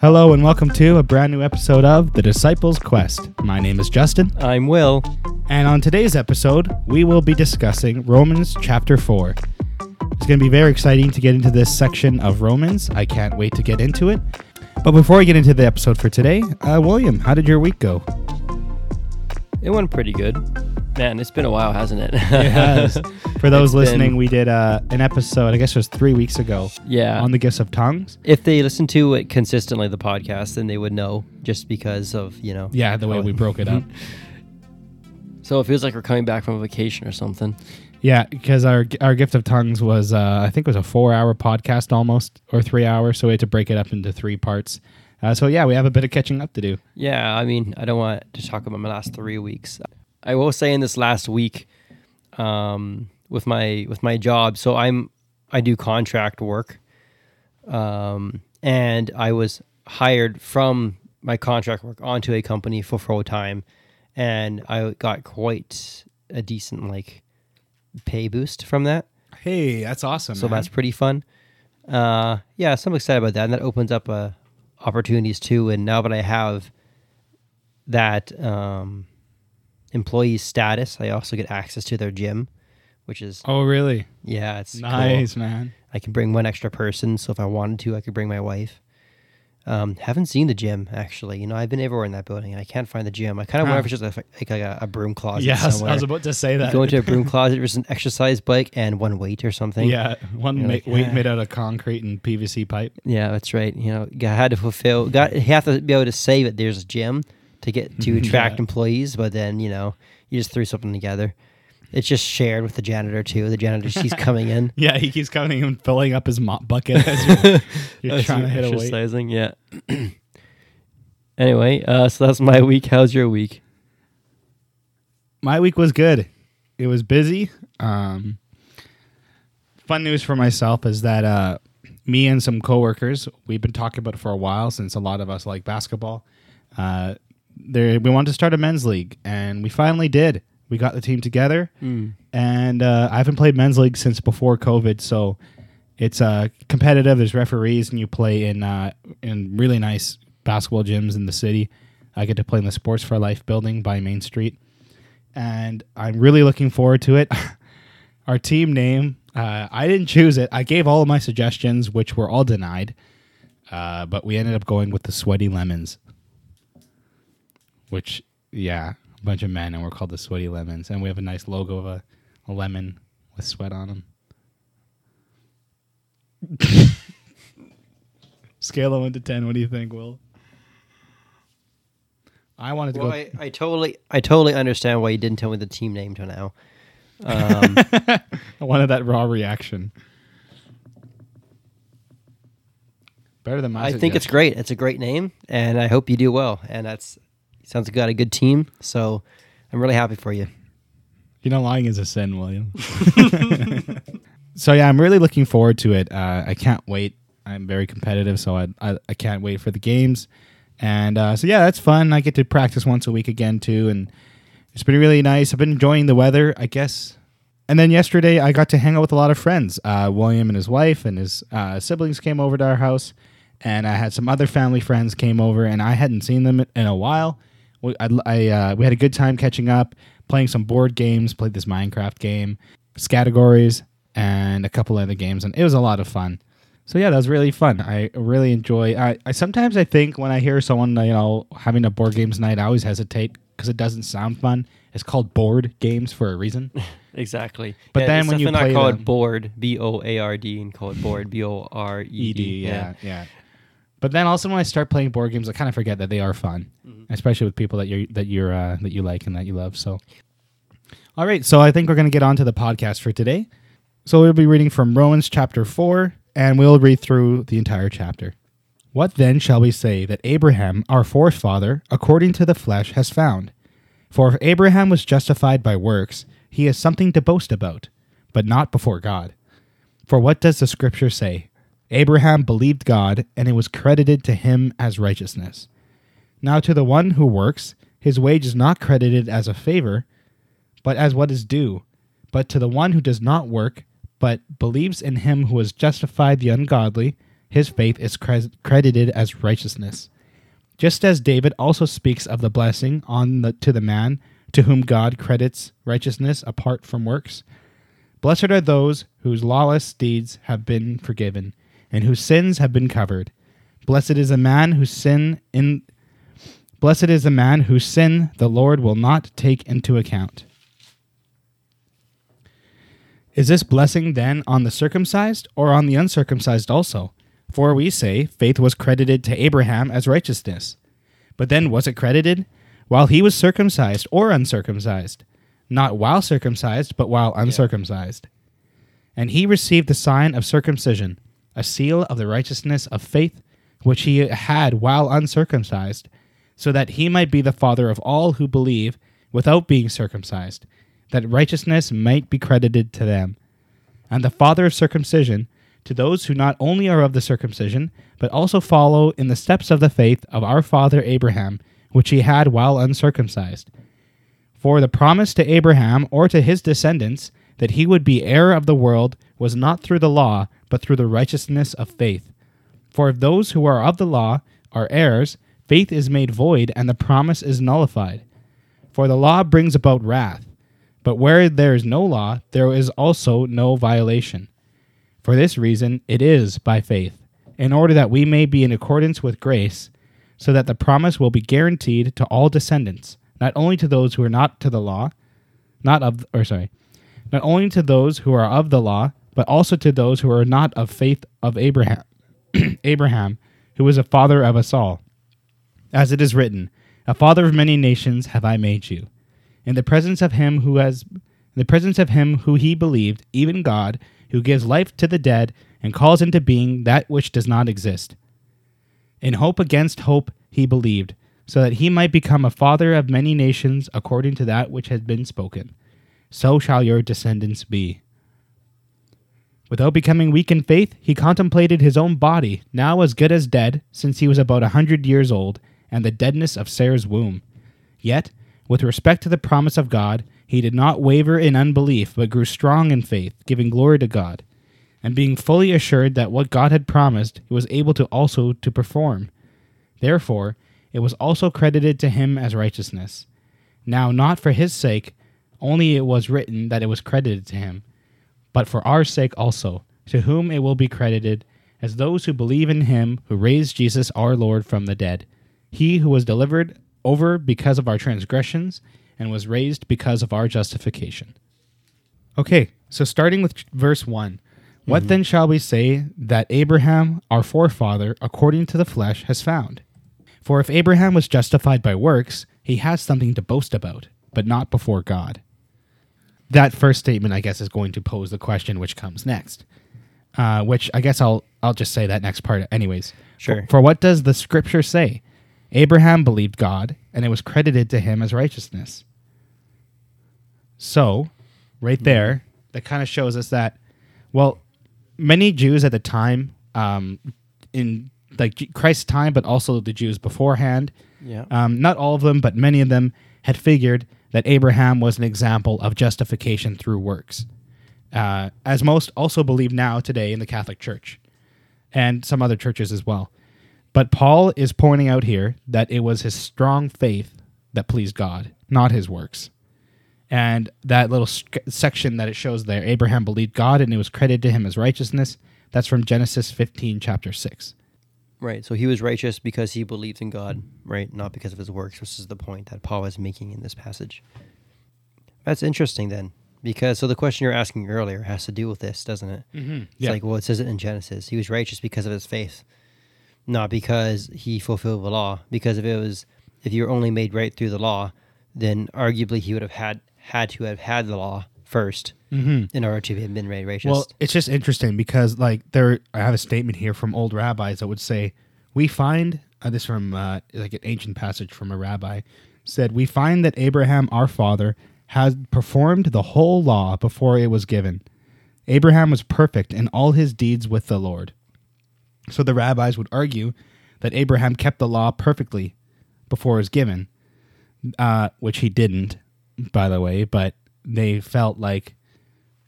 Hello and welcome to a brand new episode of The Disciples Quest. My name is Justyn, I'm Will. and on today's episode, we will be discussing Romans chapter 4. It's going to be very exciting to get into this section of Romans. I can't wait to get into it. But before we get into the episode for today, uh, William, how did your week go? It went pretty good. Man, it's been a while, hasn't it? It has. For those listening, been- we did uh, an episode, I guess it was three weeks ago, yeah. on the gifts of tongues. if they listen to it consistently, the podcast, then they would know just because of, you know. Yeah, the way we broke it up. So it feels like we're coming back from a vacation or something. Yeah, because our our gift of tongues was uh, I think it was a four hour podcast almost or three hours, so we had to break it up into three parts. Uh, so yeah, we have a bit of catching up to do. Yeah, I mean, I don't want to talk about my last three weeks. I will say in this last week, um, with my with my job, so I'm I do contract work, um, and I was hired from my contract work onto a company for full time, and I got quite a decent like pay boost from that. Hey, that's awesome. so that's pretty fun. Uh, yeah, so I'm excited about that, and that opens up uh, opportunities too. And now that I have that um, employee status, I also get access to their gym, which is oh really yeah, it's cool. nice, man. I can bring one extra person, so if I wanted to, I could bring my wife. Um, haven't seen the gym actually. You know, I've been everywhere in that building, and I can't find the gym. I kind of wonder if it's just a, like a, a broom closet Yeah, I was, somewhere. I was about to say You that. go into a broom closet, there's an exercise bike and one weight or something. yeah, one ma- like, weight ah. made out of concrete and PVC pipe. Yeah, that's right. You know, you had to fulfill. Got you have to be able to say that there's a gym to get to attract Yeah. employees, but then you know you just threw something together. It's just shared with the janitor too. The janitor she's coming in. Yeah, he keeps coming and filling up his mop bucket as you're, you're trying to hit a weight. exercising. Yeah. anyway, uh, so that's my week. How's your week? my week was good. It was busy. Um, fun news for myself is that uh, me and some coworkers, we've been talking about it for a while since a lot of us like basketball. Uh, there, we wanted to start a men's league, and we finally did. We got the team together, and uh, I haven't played men's league since before COVID, so it's uh, competitive. There's referees, and you play in uh, in really nice basketball gyms in the city. I get to play in the Sports for Life building by Main Street and I'm really looking forward to it. Our team name, uh, I didn't choose it. I gave all of my suggestions, which were all denied, uh, but we ended up going with the Sweaty Lemons, which, yeah, a bunch of men, and we're called the Sweaty Lemons, and we have a nice logo of a, a lemon with sweat on them. Scale of one to ten. What do you think, Will? I wanted to Well, go. I, I totally, I totally understand why you didn't tell me the team name till now. Um, I wanted that raw reaction. Better than my. I think it's great. It's a great name, and I hope you do well. And that's sounds like you got a good team. So I'm really happy for you. You know, lying is a sin, William. so yeah, I'm really looking forward to it. Uh, I can't wait. I'm very competitive, so I I, I can't wait for the games. And uh, so yeah, that's fun. I get to practice once a week again too, and it's been really nice. I've been enjoying the weather, I guess. And then yesterday, I got to hang out with a lot of friends. Uh, William and his wife and his uh, siblings came over to our house, and I had some other family friends came over, and I hadn't seen them in a while. We, I, I, uh, we had a good time catching up, playing some board games, played this Minecraft game, categories, and a couple other games, and it was a lot of fun. So yeah, that was really fun. I really enjoy. I, I sometimes I think when I hear someone you know having a board games night, I always hesitate because it doesn't sound fun. It's called board games for a reason. Exactly. But then when you play not call them- it board, B O A R D, and call it board, B O R E D. D. yeah, yeah. But then also when I start playing board games, I kind of forget that they are fun, especially with people that you're that you're uh, that you like and that you love. So, all right, so I think we're going to get on to the podcast for today. So we'll be reading from Romans chapter four, and we'll read through the entire chapter. What then shall we say that Abraham, our forefather, according to the flesh, has found? For if Abraham was justified by works, he has something to boast about, but not before God. For what does the scripture say? Abraham believed God, and it was credited to him as righteousness. Now to the one who works, his wage is not credited as a favor, but as what is due. But to the one who does not work, but believes in him who has justified the ungodly, his faith is cre- credited as righteousness. Just as David also speaks of the blessing on the, to the man to whom God credits righteousness apart from works. Blessed are those whose lawless deeds have been forgiven and whose sins have been covered. Blessed is a man whose sin in Blessed is the man whose sin the Lord will not take into account. Is this blessing then on the circumcised or on the uncircumcised also? For we say faith was credited to Abraham as righteousness. But then was it credited while he was circumcised or uncircumcised? Not while circumcised, but while uncircumcised. And he received the sign of circumcision, a seal of the righteousness of faith which he had while uncircumcised, so that he might be the father of all who believe without being circumcised, that righteousness might be credited to them. And the father of circumcision to those who not only are of the circumcision, but also follow in the steps of the faith of our father Abraham, which he had while uncircumcised. For the promise to Abraham or to his descendants that he would be heir of the world was not through the law, but through the righteousness of faith. For if those who are of the law are heirs, faith is made void and the promise is nullified. For the law brings about wrath. But where there is no law, there is also no violation. For this reason, it is by faith, in order that we may be in accordance with grace, so that the promise will be guaranteed to all descendants, not only to those who are not to the law, not of, or sorry, not only to those who are of the law, but also to those who are not of faith of Abraham, Abraham, who is a father of us all. As it is written, A father of many nations have I made you. In the presence of him who has in the presence of him who he believed, even God, who gives life to the dead and calls into being that which does not exist. In hope against hope he believed, so that he might become a father of many nations according to that which had been spoken. So shall your descendants be. Without becoming weak in faith, he contemplated his own body, now as good as dead, since he was about a hundred years old, and the deadness of Sarah's womb. Yet, with respect to the promise of God, he did not waver in unbelief, but grew strong in faith, giving glory to God, and being fully assured that what God had promised, he was able to also to perform. Therefore, it was also credited to him as righteousness. Now, not for his sake, only it was written that it was credited to him, but for our sake also, to whom it will be credited as those who believe in him who raised Jesus our Lord from the dead, he who was delivered over because of our transgressions and was raised because of our justification. Okay, so starting with verse 1. What mm-hmm. then shall we say that Abraham, our forefather, according to the flesh, has found? For if Abraham was justified by works, he has something to boast about, but not before God. That first statement, I guess, is going to pose the question which comes next. Uh, which I guess I'll I'll just say that next part, anyways. Sure. For, for what does the scripture say? Abraham believed God, and it was credited to him as righteousness. So, right there, that kind of shows us that, well, many Jews at the time, um, in like Christ's time, but also the Jews beforehand, Yeah. um, not all of them, but many of them had figured that Abraham was an example of justification through works, uh, as most also believe now today in the Catholic Church and some other churches as well. But Paul is pointing out here that it was his strong faith that pleased God, not his works. And that little section that it shows there, Abraham believed God and it was credited to him as righteousness, that's from Genesis 15, chapter 6. Right. So he was righteous because he believed in God, right? Not because of his works, which is the point that Paul is making in this passage. That's interesting then. Because so the question you're asking earlier has to do with this, doesn't it? Mm-hmm. It's like, well, it says it in Genesis. He was righteous because of his faith, not because he fulfilled the law. Because if it was, if you were only made right through the law, then arguably he would have had had to have had the law first mm-hmm. in order to have been righteous. Well, it's just interesting because like there, I have a statement here from old rabbis that would say, "We find uh, this from uh, like an ancient passage from a rabbi said we find that Abraham, our father, had performed the whole law before it was given. Abraham was perfect in all his deeds with the Lord." So the rabbis would argue that Abraham kept the law perfectly before it was given, uh, which he didn't, by the way. But they felt like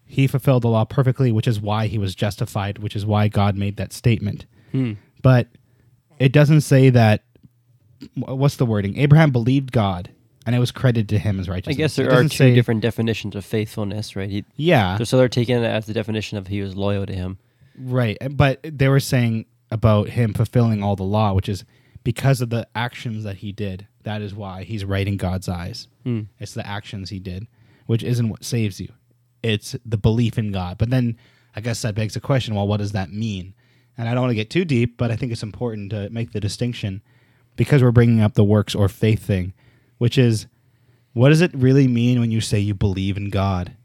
he fulfilled the law perfectly, which is why he was justified, which is why God made that statement. Hmm. but it doesn't say that. What's the wording? Abraham believed God, and it was credited to him as righteousness. I guess there are two say- different definitions of faithfulness, right? He, Yeah, so they're taking it as the definition of he was loyal to him. right. But they were saying about him fulfilling all the law, which is because of the actions that he did. That is why he's right in God's eyes. Hmm. It's the actions he did, which isn't what saves you. It's the belief in God. But then I guess that begs the question well, what does that mean? And I don't want to get too deep, but I think it's important to make the distinction because we're bringing up the works or faith thing, which is what does it really mean when you say you believe in God?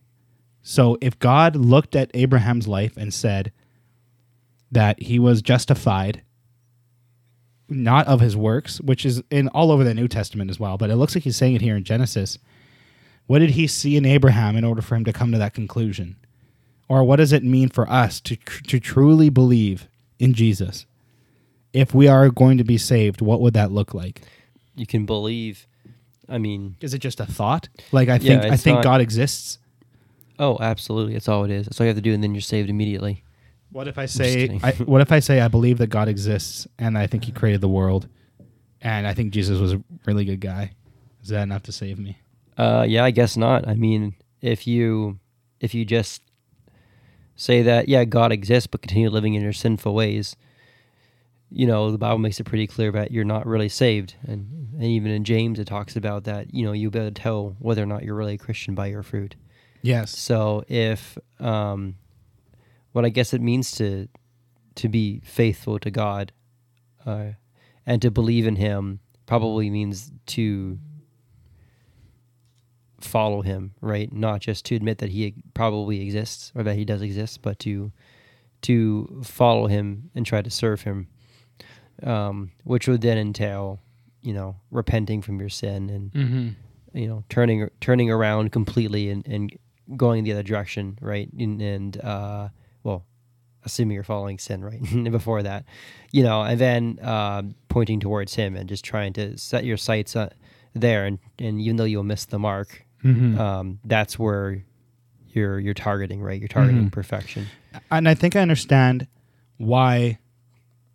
So if God looked at Abraham's life and said that he was justified not of his works, which is in all over the New Testament as well, but it looks like he's saying it here in Genesis. What did he see in Abraham in order for him to come to that conclusion? Or what does it mean for us to to truly believe in Jesus? If we are going to be saved, what would that look like? You can believe. I mean, Is it just a thought? Like I Yeah, think I think not- God exists. oh, absolutely. That's all it is. That's all you have to do, and then you're saved immediately. What if I say. I, what if I say I believe that God exists and I think he created the world and I think Jesus was a really good guy? Is that enough to save me? Uh, yeah, I guess not. I mean, if you if you just say that, yeah, God exists, but continue living in your sinful ways, you know, the Bible makes it pretty clear that you're not really saved. And, and even in James, it talks about that, you know, you'll be able to tell whether or not you're really a Christian by your fruit. Yes. So if um, what I guess it means to to be faithful to God uh, and to believe in Him probably means to follow Him, right? Not just to admit that He probably exists or that He does exist, but to to follow Him and try to serve Him, um, which would then entail, you know, repenting from your sin and Mm-hmm. you know turning turning around completely and, and going the other direction right and, and uh well assuming you're following sin right before that you know and then um pointing towards him and just trying to set your sights uh, there and and even though you'll miss the mark Mm-hmm. um that's where you're you're targeting right you're targeting Mhm. perfection and I think I understand why.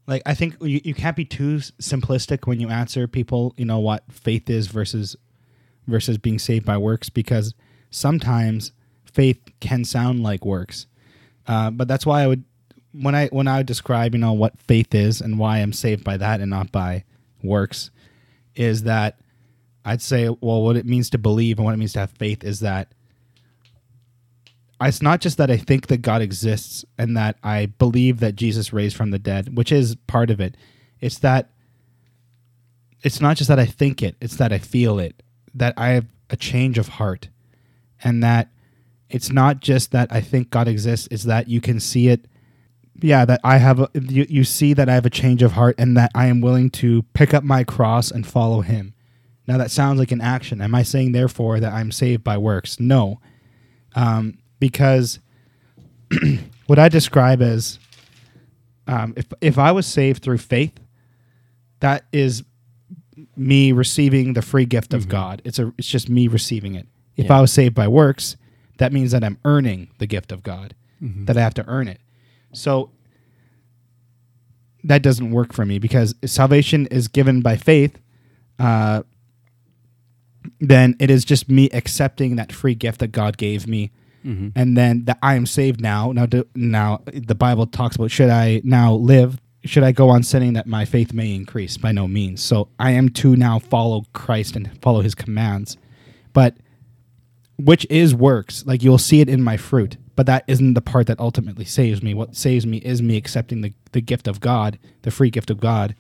Like, I think you, you can't be too simplistic when you answer people, you know, what faith is versus versus being saved by works, because sometimes faith can sound like works. Uh, but that's why I would, when I when I would describe, you know, what faith is and why I'm saved by that and not by works, is that I'd say, well, what it means to believe and what it means to have faith is that it's not just that I think that God exists and that I believe that Jesus raised from the dead, which is part of it. It's that it's not just that I think it, it's that I feel it, that I have a change of heart. And that it's not just that I think God exists, it's that you can see it. Yeah, that I have a, you, you see that I have a change of heart and that I am willing to pick up my cross and follow him. Now that sounds like an action. Am I saying therefore that I'm saved by works? No. Um, because what I describe as um, if if I was saved through faith, that is me receiving the free gift of God. It's a it's just me receiving it. If Yeah. I was saved by works, that means that I'm earning the gift of God. That I have to earn it. So that doesn't work for me because salvation is given by faith. Uh, then it is just me accepting that free gift that God gave me mm-hmm. and then that I am saved now. Now, do, now the Bible talks about should I now live? Should I go on sinning that my faith may increase? By no means. So I am to now follow Christ and follow His commands, but which is works. Like you'll see it in my fruit, but that isn't the part that ultimately saves me. What saves me is me accepting the the gift of God, the free gift of God.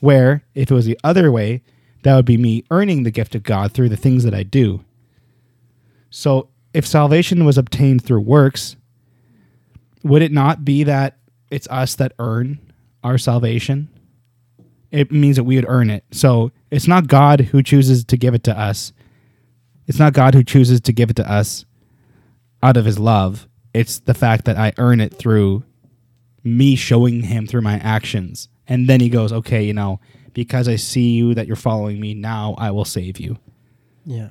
Where if it was the other way, that would be me earning the gift of God through the things that I do. So if salvation was obtained through works, would it not be that it's us that earn our salvation? It means that we would earn it. So it's not God who chooses to give it to us. It's not God who chooses to give it to us out of his love. It's the fact that I earn it through me showing him through my actions. And then he goes, okay, you know, because I see you that you're following me, now I will save you yeah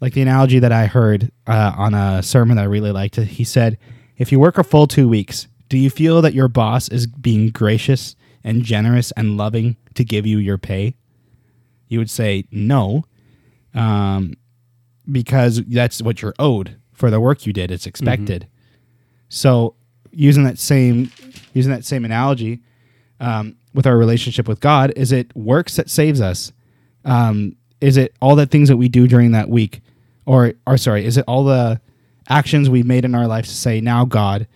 like the analogy that I heard uh, on a sermon that I really liked. He said, "If you work a full two weeks, Do you feel that your boss is being gracious and generous and loving to give you your pay? You would say no, um, because that's what you're owed for the work you did. It's expected. So, using that same using that same analogy um, with our relationship with God, is it works that saves us? Um, is it all the things that we do during that week, or or sorry, is it all the actions we've made in our life to say, now God,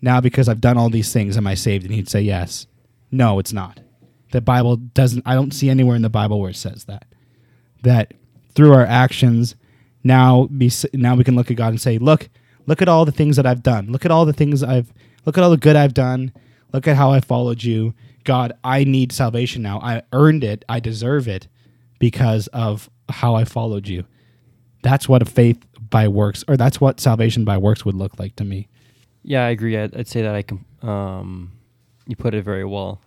now because I've done all these things, am I saved? And he'd say yes. No, it's not. The Bible doesn't. I don't see anywhere in the Bible where it says that. That through our actions, now be now we can look at God and say, look, look at all the things that I've done. Look at all the things I've. Look at all the good I've done. Look at how I followed you. God, I need salvation now. I earned it. I deserve it because of how I followed you. That's what a faith by works, or that's what salvation by works would look like to me. Yeah, I agree. I'd, I'd say that I can. Um, you put it very well.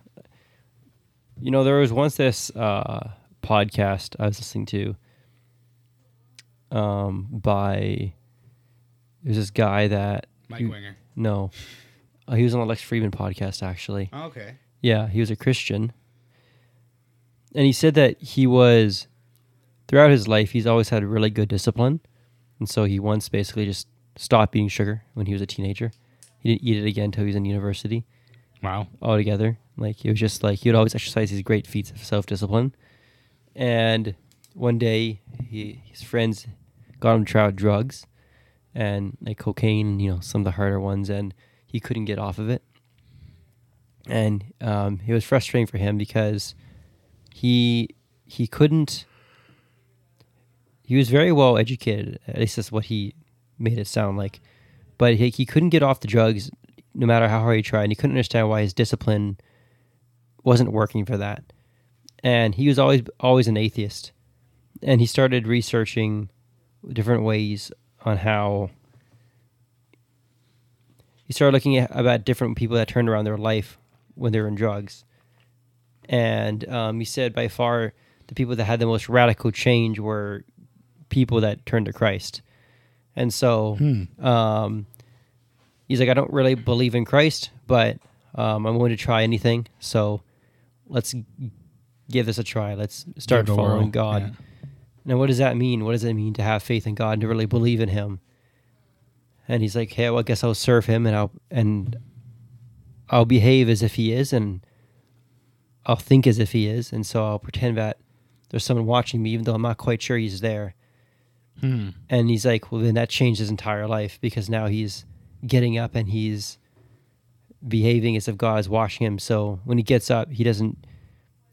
You know, there was once this uh, podcast I was listening to um, by there's this guy that Mike Winger. no, uh, he was on the Lex Fridman podcast actually. Okay. Yeah, he was a Christian. And he said that he was, throughout his life, he's always had really good discipline. And so he once basically just stopped eating sugar when he was a teenager. He didn't eat it again until he was in university Wow. altogether. Like, it was just like he would always exercise these great feats of self discipline. And one day, he, his friends got him to try out drugs and like cocaine, you know, some of the harder ones, and he couldn't get off of it and um, it was frustrating for him because he he couldn't. He was very well educated, at least that's what he made it sound like, but he, he couldn't get off the drugs no matter how hard he tried, and he couldn't understand why his discipline wasn't working for that. And he was always always an atheist, and he started researching different ways on how he started looking at about different people that turned around their life when they were in drugs. And um, he said by far the people that had the most radical change were people that turned to Christ. And so um, he's like, I don't really believe in Christ, but um, I'm willing to try anything. So let's give this a try. Let's start Give it a following whirl. God. Yeah. Now, what does that mean? What does it mean to have faith in God and to really believe in Him? And he's like, "Hey, well, I guess I'll serve Him and I'll and I'll behave as if He is, and I'll think as if He is, and so I'll pretend that there's someone watching me, even though I'm not quite sure He's there." Hmm. And he's like, "Well, then that changed his entire life because now he's getting up and he's behaving as if God is watching him. So when he gets up, he doesn't."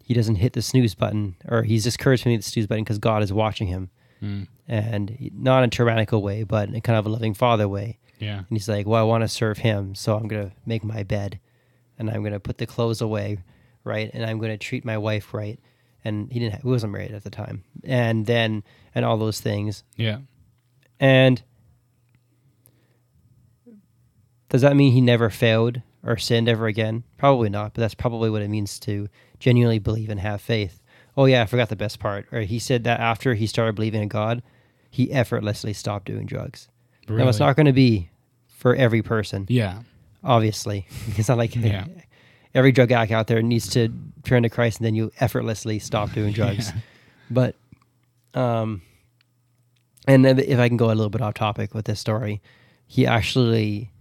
He doesn't hit the snooze button, or he's discouraged from hitting the snooze button because God is watching him Hmm. and not in a tyrannical way, but in kind of a loving father way. Yeah. And he's like, "Well, I want to serve him, so I'm gonna make my bed, and I'm gonna put the clothes away, right, and I'm gonna treat my wife right." And he didn't, ha- he wasn't married at the time, and then and all those things. Yeah. And does that mean he never failed or sinned ever again? Probably not, but that's probably what it means to genuinely believe and have faith. Oh yeah, I forgot the best part. Or he said that after he started believing in God, he effortlessly stopped doing drugs. Now it's not going to be for every person, Yeah. obviously. It's not like Yeah. every drug addict out there needs to turn to Christ and then you effortlessly stop doing drugs. Yeah. But, um, and if I can go a little bit off topic with this story, he actually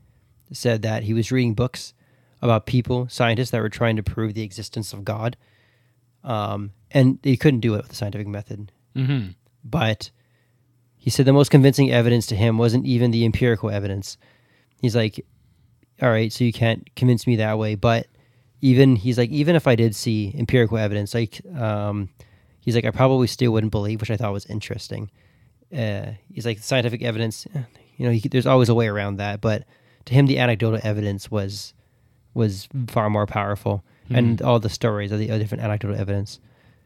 said that he was reading books about people, scientists that were trying to prove the existence of God. Um, and he couldn't do it with the scientific method. Mm-hmm. But he said the most convincing evidence to him wasn't even the empirical evidence. He's like, all right, so you can't convince me that way. But even he's like, even if I did see empirical evidence, like, um, he's like, I probably still wouldn't believe, which I thought was interesting. Uh, he's like, scientific evidence, eh, you know, he, there's always a way around that. But to him, the anecdotal evidence was was far more powerful, and all the stories of the different anecdotal evidence.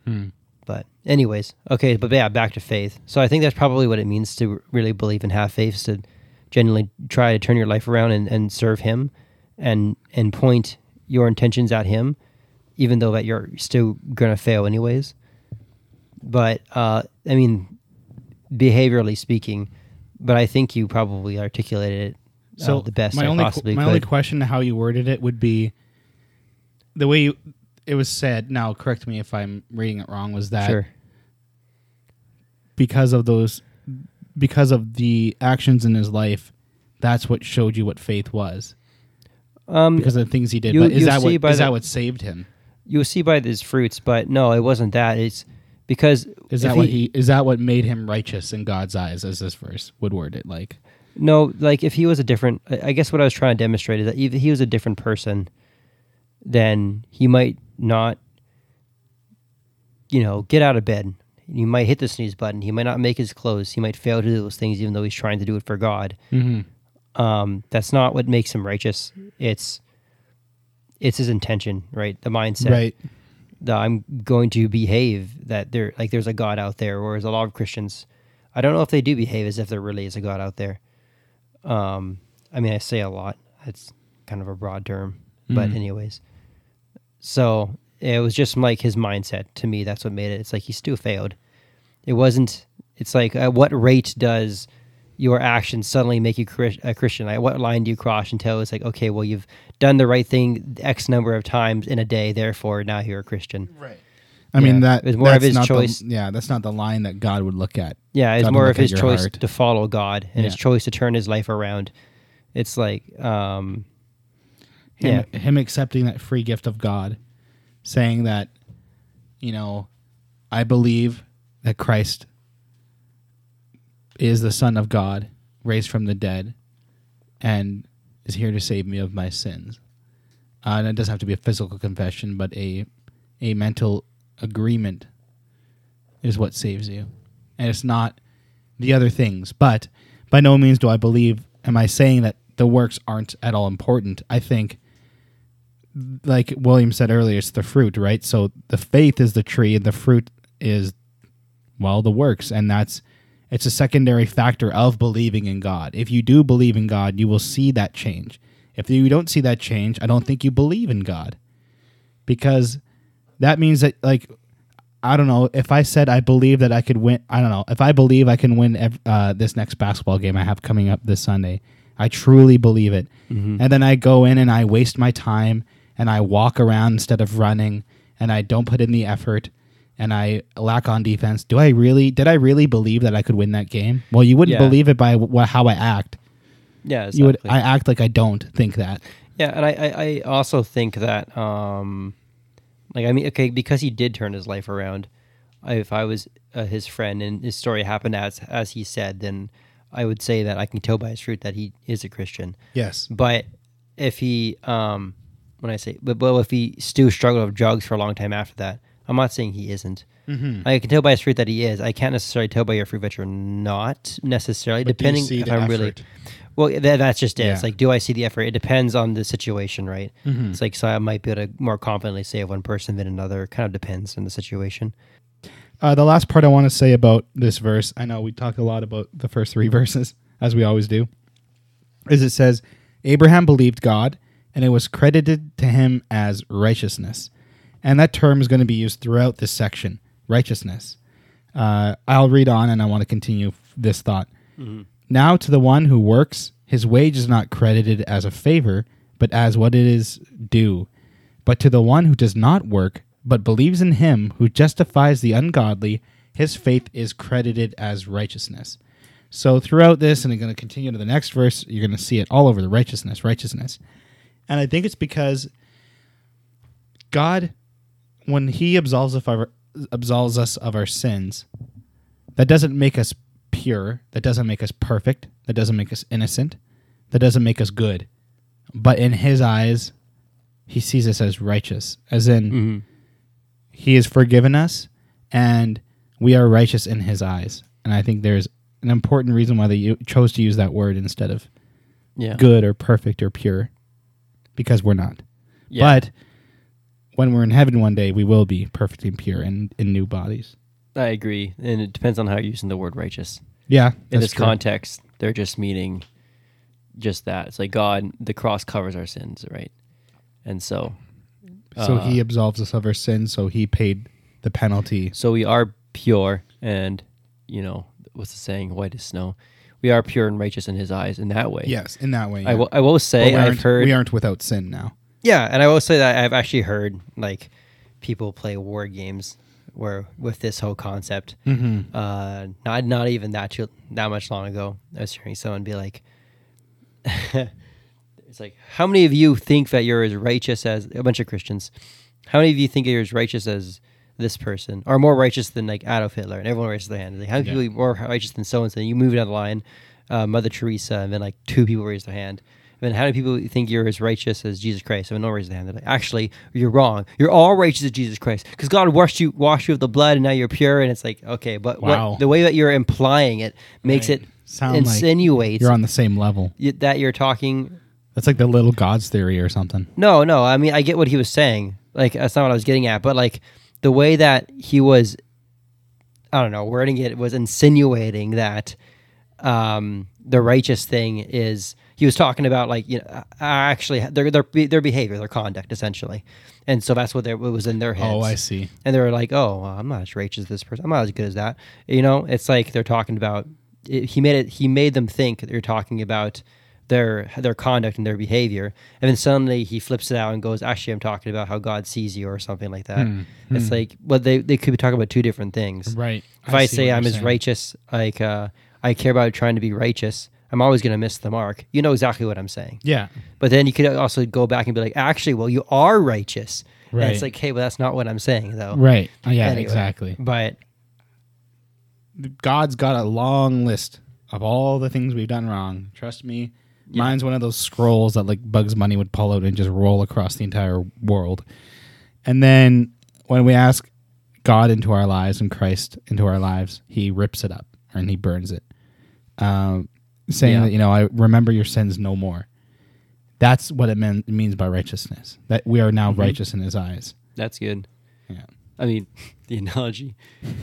Hmm. But anyways, okay, but yeah, back to faith. So I think that's probably what it means to really believe and have faith is to genuinely try to turn your life around and, and serve him and and point your intentions at him, even though that you're still gonna fail anyways. But uh I mean behaviorally speaking, but I think you probably articulated it so the best my I only possibly my could. only question to how you worded it would be the way you, it was said. Now, correct me if I'm reading it wrong. Was that sure. because of those because of the actions in his life? That's what showed you what faith was Um, because of the things he did. you- but is that what the- that what saved him? you'll see by his fruits, but no, it wasn't that. It's because Is that what he is that what made him righteous in God's eyes? As this verse would word it like. No, like if he was a different, I I guess what I was trying to demonstrate is that if he was a different person, then he might not, you know, get out of bed. He might hit the snooze button. He might not make his clothes. He might fail to do those things, even though he's trying to do it for God. Mm-hmm. Um, that's not what makes him righteous. It's it's his intention, right? The mindset Right. that I'm going to behave. That there, like, there's a God out there. Whereas a lot of Christians, I don't know if they do behave as if there really is a God out there. Um, I mean, I say a lot. It's kind of a broad term, but Mhm. anyways. So it was just like his mindset. To me, that's what made it. It's like he still failed. It wasn't. It's like at what rate does your actions suddenly make you a Christian? Like what line do you cross until it's like, okay, well, you've done the right thing X number of times in a day, therefore now you're a Christian. Right. I mean Yeah. that It more of that's his not the- choice. yeah, that's not the line that God would look at. Yeah, it's God more of his choice heart. to follow God and his choice to turn his life around. It's like, um, him, Yeah. him accepting that free gift of God, saying that, you know, I believe that Christ is the Son of God, raised from the dead, and is here to save me of my sins. Uh, and it doesn't have to be a physical confession, but a a mental agreement is what saves you, and it's not the other things. But by no means do I believe. Am I saying that the works aren't at all important? I think like William said earlier, it's the fruit, right? So the faith is the tree, and the fruit is, well, the works, and that's it's a secondary factor of believing in God. If you do believe in God, you will see that change. If you don't see that change, I don't think you believe in God, because that means that like I don't know if I said I believe that I could win. I don't know if I believe I can win uh, this next basketball game I have coming up this Sunday. I truly believe it, and then I go in and I waste my time and I walk around instead of running, and I don't put in the effort, and I lack on defense. Do I really? Did I really believe that I could win that game? Well, you wouldn't Yeah. believe it by wh- how I act. yeah, You would. I act like I don't think that. Yeah, and I, I, I also think that, um, like, I mean, okay, because he did turn his life around. I, if I was uh, his friend and his story happened as as he said, then I would say that I can tell by his fruit that he is a Christian. Yes. But if he, um, when I say, but well, if he still struggled with drugs for a long time after that, I'm not saying he isn't. Mm-hmm. I can tell by his fruit that he is. I can't necessarily tell by your fruit that you're not necessarily, depending if I'm really. Well, that, that's just it. It's like, do I see the effort? It depends on the situation, right? Mhm. It's like, so I might be able to more confidently say of one person than another. It kind of depends on the situation. Uh, the last part I want to say about this verse, I know we talk a lot about the first three verses, as we always do, is it says, Abraham believed God, and it was credited to him as righteousness. And that term is going to be used throughout this section righteousness. Uh, I'll read on and I want to continue f- this thought. Now, to the one who works, his wage is not credited as a favor, but as what it is due. But to the one who does not work, but believes in him who justifies the ungodly, his faith is credited as righteousness. So throughout this, and I'm going to continue to the next verse, you're going to see it all over the righteousness, righteousness. And I think it's because God, when He absolves of our absolves us of our sins, that doesn't make us pure. That doesn't make us perfect. That doesn't make us innocent. That doesn't make us good. But in His eyes, He sees us as righteous, as in Mm-hmm. He has forgiven us, and we are righteous in His eyes. And I think there's an important reason why they chose to use that word instead of Yeah. good or perfect or pure, because we're not. Yeah. But when we're in heaven one day, we will be perfect and pure and in new bodies. I agree. And it depends on how you're using the word righteous. Yeah, In this true. context, they're just meaning just that. It's like God, the cross covers our sins, right? And so, So uh, he absolves us of our sins. So he paid the penalty. so we are pure and, you know, what's the saying? White as snow. We are pure and righteous in His eyes in that way. Yes, in that way. I will. I will say I've heard. we aren't without sin now. Yeah, and I will say that I've actually heard like people play war games where with this whole concept. Mm-hmm. Uh, not not even that too, that much long ago. I was hearing someone be like, "It's like how many of you think that you're as righteous as a bunch of Christians? How many of you think you're as righteous as this person, are more righteous than like Adolf Hitler?" And everyone raises their hand. Like, how many Yeah. people are more righteous than so and so? You move down the line, uh, Mother Teresa, and then like two people raise their hand. And then how many people think you're as righteous as Jesus Christ? And no one raises their hand. They're like, actually, you're wrong. You're all righteous as Jesus Christ because God washed you, washed you with the blood, and now you're pure. And it's like, okay, but Wow. what, the way that you're implying it makes Right. it Sound like insinuates You're on the same level. y- that you're talking. That's like the little gods theory or something. No, no. I mean, I get what he was saying. Like that's not what I was getting at. But like the way that he was, I don't know, wording it was insinuating that um, the righteous thing is. He was talking about like you know actually their their their behavior, their conduct, essentially, and so that's what they, what was in their heads. Oh, I see. and they were like, "Oh, well, I'm not as righteous as this person. I'm not as good as that." You know, it's like they're talking about. It, he made it. He made them think that they're talking about their their conduct and their behavior, and then suddenly he flips it out and goes, "Actually, I'm talking about how God sees you," or something like that. Hmm, It's like, well, they they could be talking about two different things. Right. If I, see say I'm as saying. righteous, like uh, I care about trying to be righteous, I'm always going to miss the mark. You know exactly what I'm saying. Yeah. But then you could also go back and be like, actually, well, you are righteous. And Right. it's like, hey, well, that's not what I'm saying, though. Right. Oh, yeah, Anyway. exactly. But God's got a long list of all the things we've done wrong. Trust me. Mine's one of those scrolls that like Bugs Bunny would pull out and just roll across the entire world. And then when we ask God into our lives and Christ into our lives, he rips it up and he burns it. Um, saying Yeah. that, you know, I remember your sins no more. That's what it mean, means by righteousness. That we are now righteous in his eyes. that's good. Yeah. I mean, the analogy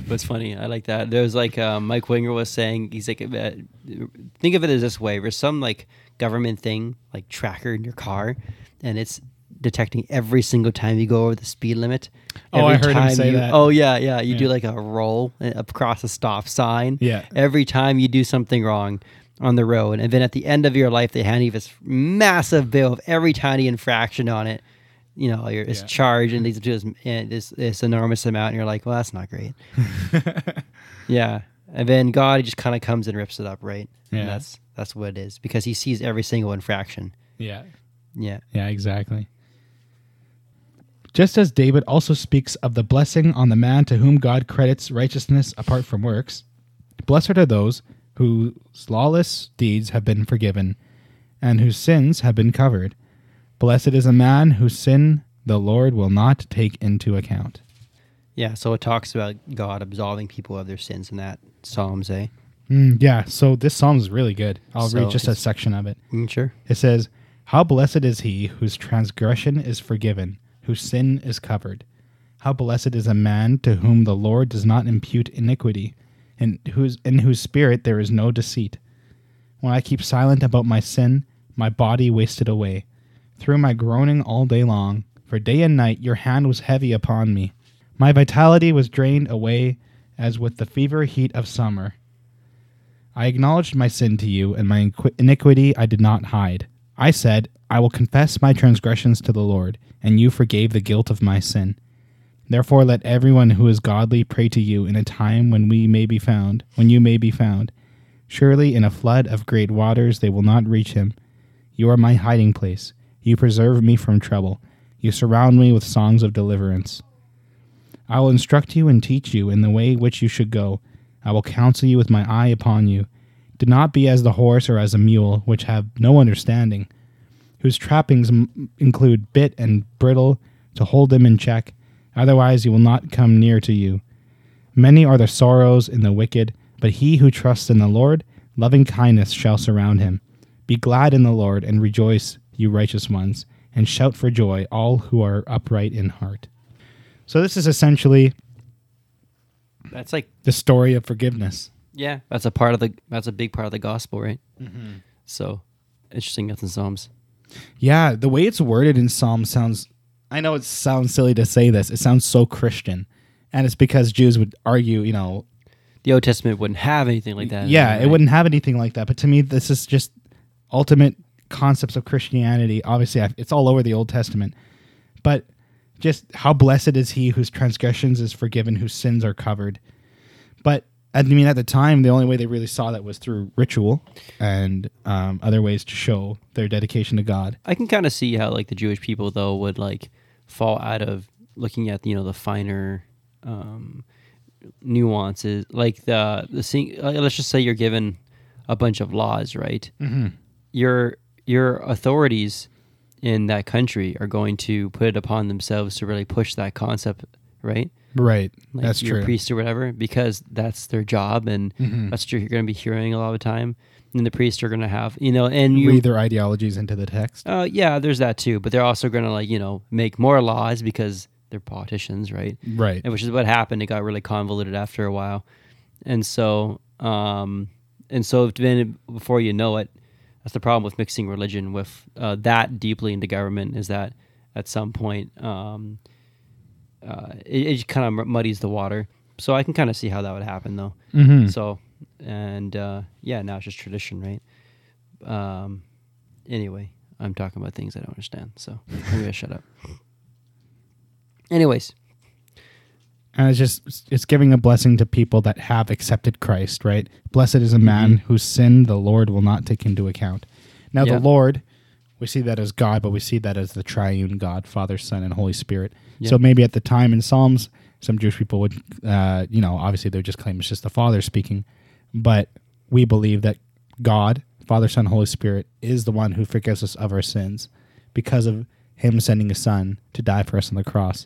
was funny. I like that. There was like uh, Mike Winger was saying, he's like, uh, think of it as this way: there's some like government thing, like tracker in your car, and it's detecting every single time you go over the speed limit. Oh, I Every heard him say you- that. Oh yeah, yeah. You do like a roll uh, across a stop sign. Yeah. Every time you do something wrong on the road, and then at the end of your life, they hand you this massive bill of every tiny infraction on it. You know, it's Yeah. charged and leads to this, eh, this this enormous amount, and you're like, well, that's not great. yeah, and then God just kind of comes and rips it up, right? Yeah. And that's that's what it is because He sees every single infraction. Yeah. Yeah, Yeah, exactly. Just as David also speaks of the blessing on the man to whom God credits righteousness apart from works, blessed are those whose lawless deeds have been forgiven and whose sins have been covered. Blessed is a man whose sin the Lord will not take into account. yeah. So it talks about God absolving people of their sins in that Psalms, eh? Mm, yeah, so this psalm is really good. I'll So read just a section of it. Mm, sure. It says, How blessed is he whose transgression is forgiven, whose sin is covered. How blessed is a man to whom the Lord does not impute iniquity, and whose in whose spirit there is no deceit. When I keep silent about my sin, my body wasted away, through my groaning all day long, for day and night your hand was heavy upon me. My vitality was drained away as with the fever heat of summer. I acknowledged my sin to you, and my iniquity I did not hide. I said, I will confess my transgressions to the Lord, and you forgave the guilt of my sin. Therefore, let everyone who is godly pray to you in a time when we may be found, when you may be found. Surely in a flood of great waters they will not reach him. You are my hiding place. You preserve me from trouble. You surround me with songs of deliverance. I will instruct you and teach you in the way which you should go. I will counsel you with my eye upon you. Do not be as the horse or as a mule, which have no understanding, whose trappings m- include bit and bridle to hold them in check. Otherwise, he will not come near to you. Many are the sorrows in the wicked, but he who trusts in the Lord, loving kindness shall surround him. Be glad in the Lord and rejoice, you righteous ones, and shout for joy, all who are upright in heart. So, this is essentially That's like the story of forgiveness. yeah. That's a part of the. That's a big part of the gospel, right? Mm-hmm. So interesting. That's in Psalms. Yeah, the way it's worded in Psalm sounds. I know it sounds silly to say this. It sounds so Christian, and it's because Jews would argue, you know, the Old Testament wouldn't have anything like that. yeah, right? it wouldn't have anything like that. But to me, this is just ultimate concepts of Christianity. Obviously, it's all over the Old Testament, but just how blessed is he whose transgressions is forgiven, whose sins are covered. But I mean, at the time, the only way they really saw that was through ritual and um, other ways to show their dedication to God. I can kind of see how like the Jewish people though would like fall out of looking at you know the finer um, nuances, like the the sing- let's just say you're given a bunch of laws, right? Mm-hmm. Your your authorities in that country are going to put it upon themselves to really push that concept, right? Right, Like that's your true. priest or whatever, because that's their job and Mhm. that's what you're going to be hearing a lot of the time. And the priests are going to have, you know, and you Read their ideologies into the text. uh, yeah, there's that too. But they're also going to like you know make more laws because they're politicians, right? Right. And which is what happened. It got really convoluted after a while, and so um, and so then before you know it, that's the problem with mixing religion with uh, that deeply into government is that at some point um, uh, it, it kind of muddies the water. So I can kind of see how that would happen though. Mm-hmm. So, and uh, yeah, now it's just tradition, right? Um, anyway, I'm talking about things I don't understand, so I'm gonna shut up. Anyways, And it's just it's giving a blessing to people that have accepted Christ, right? Blessed is a man Mhm. whose sin the Lord will not take into account. Now Yeah. the Lord, we see that as God, but we see that as the triune God, Father, Son, and Holy Spirit. Yeah. So maybe at the time in Psalms, some Jewish people would, uh, you know, obviously they would just claim it's just the Father speaking, but we believe that God, Father, Son, Holy Spirit, is the one who forgives us of our sins because of Him sending His Son to die for us on the cross.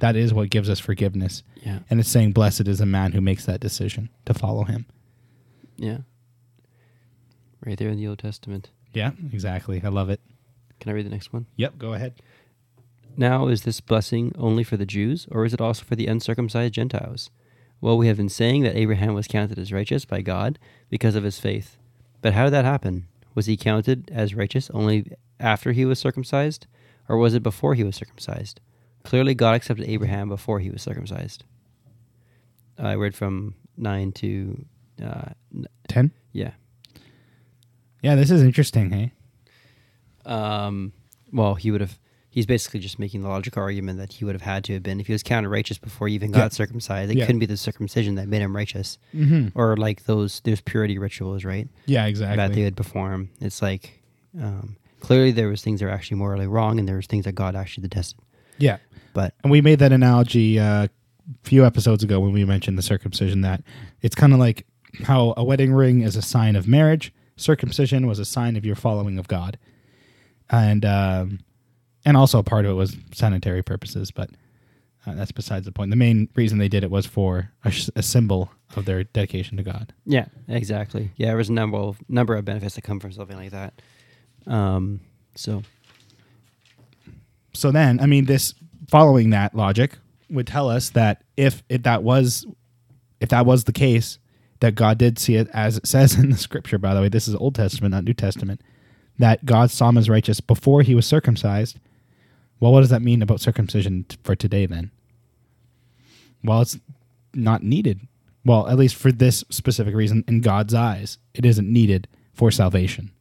That is what gives us forgiveness. yeah, And it's saying, Blessed is a man who makes that decision to follow him. yeah, right there in the Old Testament. Yeah, exactly. I love it. Can I read the next one? Yep, go ahead. Now, is this blessing only for the Jews, or is it also for the uncircumcised Gentiles? Well, we have been saying that Abraham was counted as righteous by God because of his faith. But how did that happen? Was he counted as righteous only after he was circumcised, or was it before he was circumcised? Clearly, God accepted Abraham before he was circumcised. I read from 9 to. Uh, 10? yeah. Yeah, this is interesting, hey? Um, well, he would have. He's basically just making the logical argument that he would have had to have been if he was counted righteous before he even got Yeah. circumcised. It Yeah. couldn't be the circumcision that made him righteous, Mm-hmm. or like those those purity rituals, right? Yeah, exactly. That they would perform. It's like um, clearly there was things that were actually morally wrong, and there was things that God actually detested. Yeah. But And we made that analogy uh, a few episodes ago when we mentioned the circumcision that it's kind of like how a wedding ring is a sign of marriage, circumcision was a sign of your following of God. And um, and also part of it was sanitary purposes, but uh, that's besides the point. The main reason they did it was for a, sh- a symbol of their dedication to God. yeah, exactly. Yeah, there was a number of number of benefits that come from something like that. Um, so So then, I mean, this following that logic would tell us that if it, that was if that was the case, that God did see it as it says in the scripture. By the way, this is Old Testament, not New Testament. That God saw him as righteous before he was circumcised. Well, what does that mean about circumcision for today then? Well, it's not needed. Well, at least for this specific reason, in God's eyes, it isn't needed for salvation.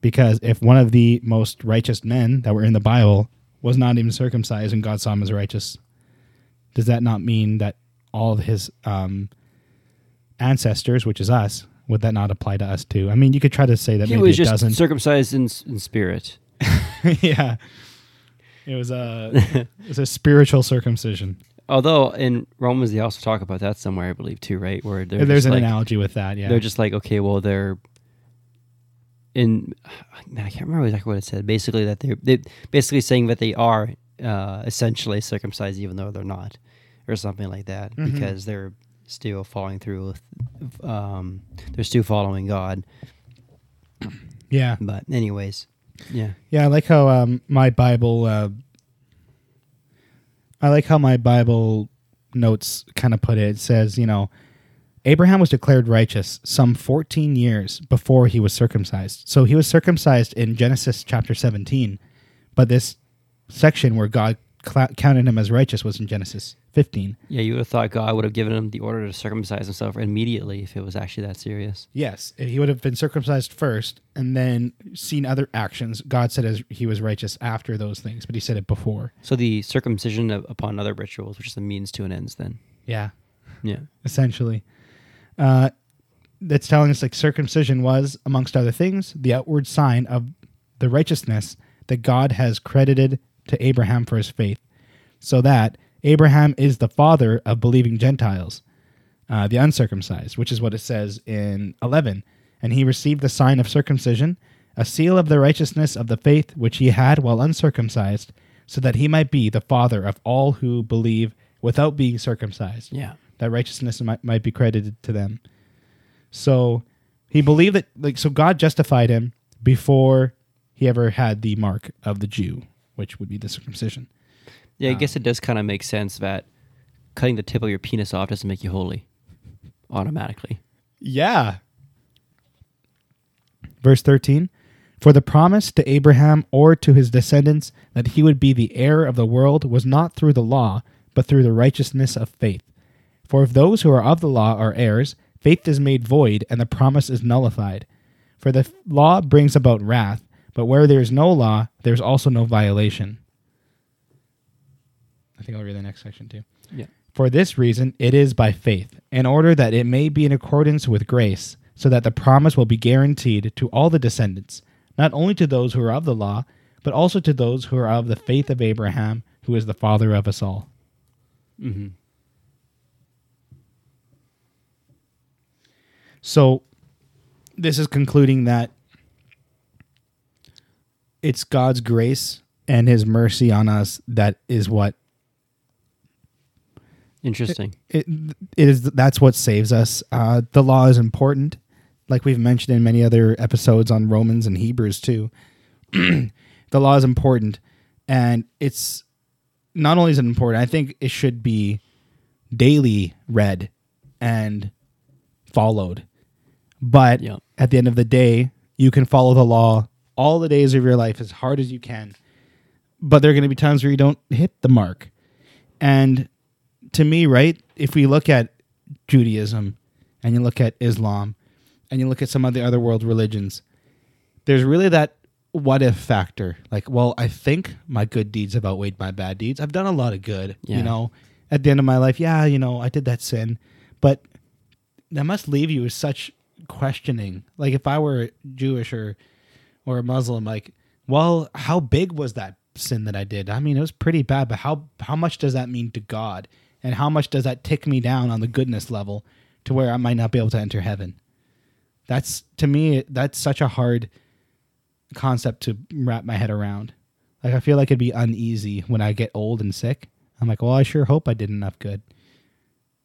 Because if one of the most righteous men that were in the Bible was not even circumcised and God saw him as righteous, does that not mean that all of his um, ancestors, which is us, would that not apply to us too? I mean, you could try to say that he maybe was it just doesn't. circumcised in, in spirit. yeah, it was a it was a spiritual circumcision. Although in Romans they also talk about that somewhere, I believe too, right? Where There's an like, analogy with that. Yeah, they're just like, okay, well, they're in. Man, I can't remember exactly what it said. Basically, that they're they basically saying that they are uh, essentially circumcised, even though they're not, or something like that, Mhm. because they're still following through with. Um, they're still following God. yeah, But anyways, yeah, Yeah, I like how um, my Bible. Uh, I like how my Bible notes kind of put it. It says, you know, Abraham was declared righteous some 14 years before he was circumcised. So he was circumcised in Genesis chapter 17, but this section where God cla counted him as righteous was in Genesis 15. Yeah, you would have thought God would have given him the order to circumcise himself immediately if it was actually that serious. Yes, eh, he would have been circumcised first and then seen other actions. God said as he was righteous after those things, but he said it before. So the circumcision of, upon other rituals, which is the means to an ends, then. Yeah, Yeah. essentially. Uh, that's telling us like circumcision was, amongst other things, the outward sign of the righteousness that God has credited to Abraham for his faith, so that Abraham is the father of believing Gentiles, uh, the uncircumcised, which is what it says in 11. And he received the sign of circumcision, a seal of the righteousness of the faith which he had while uncircumcised, so that he might be the father of all who believe without being circumcised Yeah. That righteousness might, might be credited to them. So he believed that, like, so God justified him before he ever had the mark of the Jew, which would be the circumcision. Yeah, I guess um, it does kind of make sense that cutting the tip of your penis off doesn't make you holy automatically. Yeah. Verse 13 For the promise to Abraham or to his descendants that he would be the heir of the world was not through the law, but through the righteousness of faith. For if those who are of the law are heirs, faith is made void and the promise is nullified. For the law brings about wrath, but where there is no law, there is also no violation. I think I'll read the next section too. Yeah. For this reason, it is by faith, in order that it may be in accordance with grace, so that the promise will be guaranteed to all the descendants, not only to those who are of the law, but also to those who are of the faith of Abraham, who is the father of us all. Mm-hmm. So, this is concluding that it's God's grace and his mercy on us that is what Interesting. it, it is that's what saves us. Uh, the law is important, like we've mentioned in many other episodes on Romans and Hebrews too. the law is important, and it's not only is it important. I think it should be daily read and followed. But Yeah. at the end of the day, you can follow the law all the days of your life as hard as you can. But there are going to be times where you don't hit the mark. And to me, right, if we look at Judaism and you look at Islam and you look at some of the other world religions, there's really that what if factor. Like, well, I think my good deeds have outweighed my bad deeds. I've done a lot of good, Yeah. you know. At the end of my life, yeah, you know, I did that sin, but that must leave you with such questioning. Like if I were Jewish or or a Muslim, like, well, how big was that sin that I did? I mean, it was pretty bad, but how how much does that mean to God? And how much does that tick me down on the goodness level to where I might not be able to enter heaven? That's to me, that's such a hard concept to wrap my head around. Like I feel like it'd be uneasy when I get old and sick. I'm like, well, I sure hope I did enough good.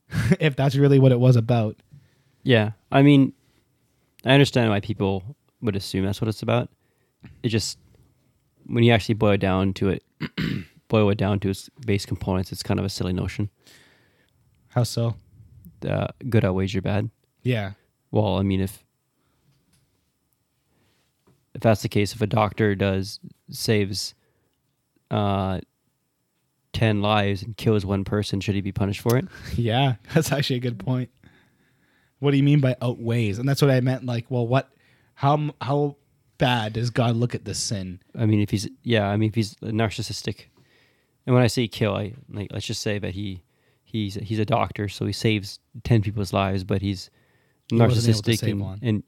if that's really what it was about. Yeah. I mean, I understand why people would assume that's what it's about. It just, when you actually boil it down to it, boil it down to its base components, it's kind of a silly notion. How so? Uh, good outweighs your bad. Yeah. Well, I mean, if if that's the case, if a doctor does saves uh, ten lives and kills one person, should he be punished for it? Yeah, that's actually a good point. What do you mean by outweighs? And that's what I meant. Like, well, what? How how bad does God look at this sin? I mean, if he's yeah, I mean, if he's narcissistic, and when I say kill, I like let's just say that he he's he's a doctor, so he saves ten people's lives, but he's He wasn't able to narcissistic and,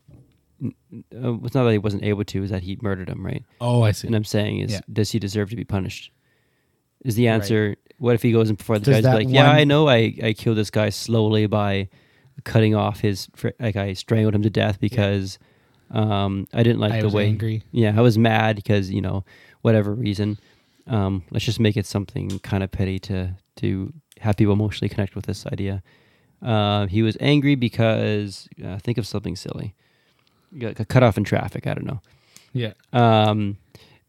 and uh, it's not that he wasn't able to, is that he murdered him, right? Oh, I see. And I'm saying is, Yeah. does he deserve to be punished? Is the answer? What if he goes in before the Does judge? and be Like, yeah, I know, I I killed this guy slowly by cutting off his like I strangled him to death because um I didn't like I the was way. angry. Yeah, I was mad because you know whatever reason. Um, let's just make it something kind of petty to to have people emotionally connect with this idea. Uh, he was angry because uh, think of something silly. Got cut off in traffic. I don't know. Yeah, Um,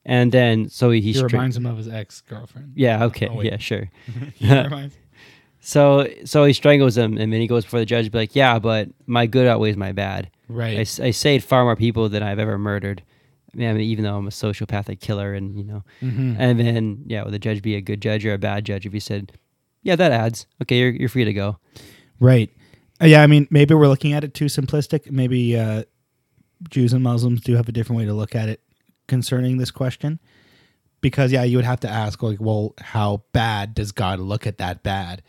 and then so he, he stra- reminds him of his ex girlfriend. Yeah. Okay. Oh, yeah. Sure. he reminds. So so he strangles him, and then he goes before the judge, be like, "Yeah, but my good outweighs my bad. Right. I saved far more people than I've ever murdered. I mean, I mean, even though I'm a sociopathic killer, and you know, Mhm. and then yeah, would the judge be a good judge or a bad judge if he said, "Yeah, that adds. Okay, you're you're free to go." Right. Uh, Yeah, I mean, maybe we're looking at it too simplistic. Maybe uh, Jews and Muslims do have a different way to look at it concerning this question. Because yeah, you would have to ask, like, well, how bad does God look at that bad?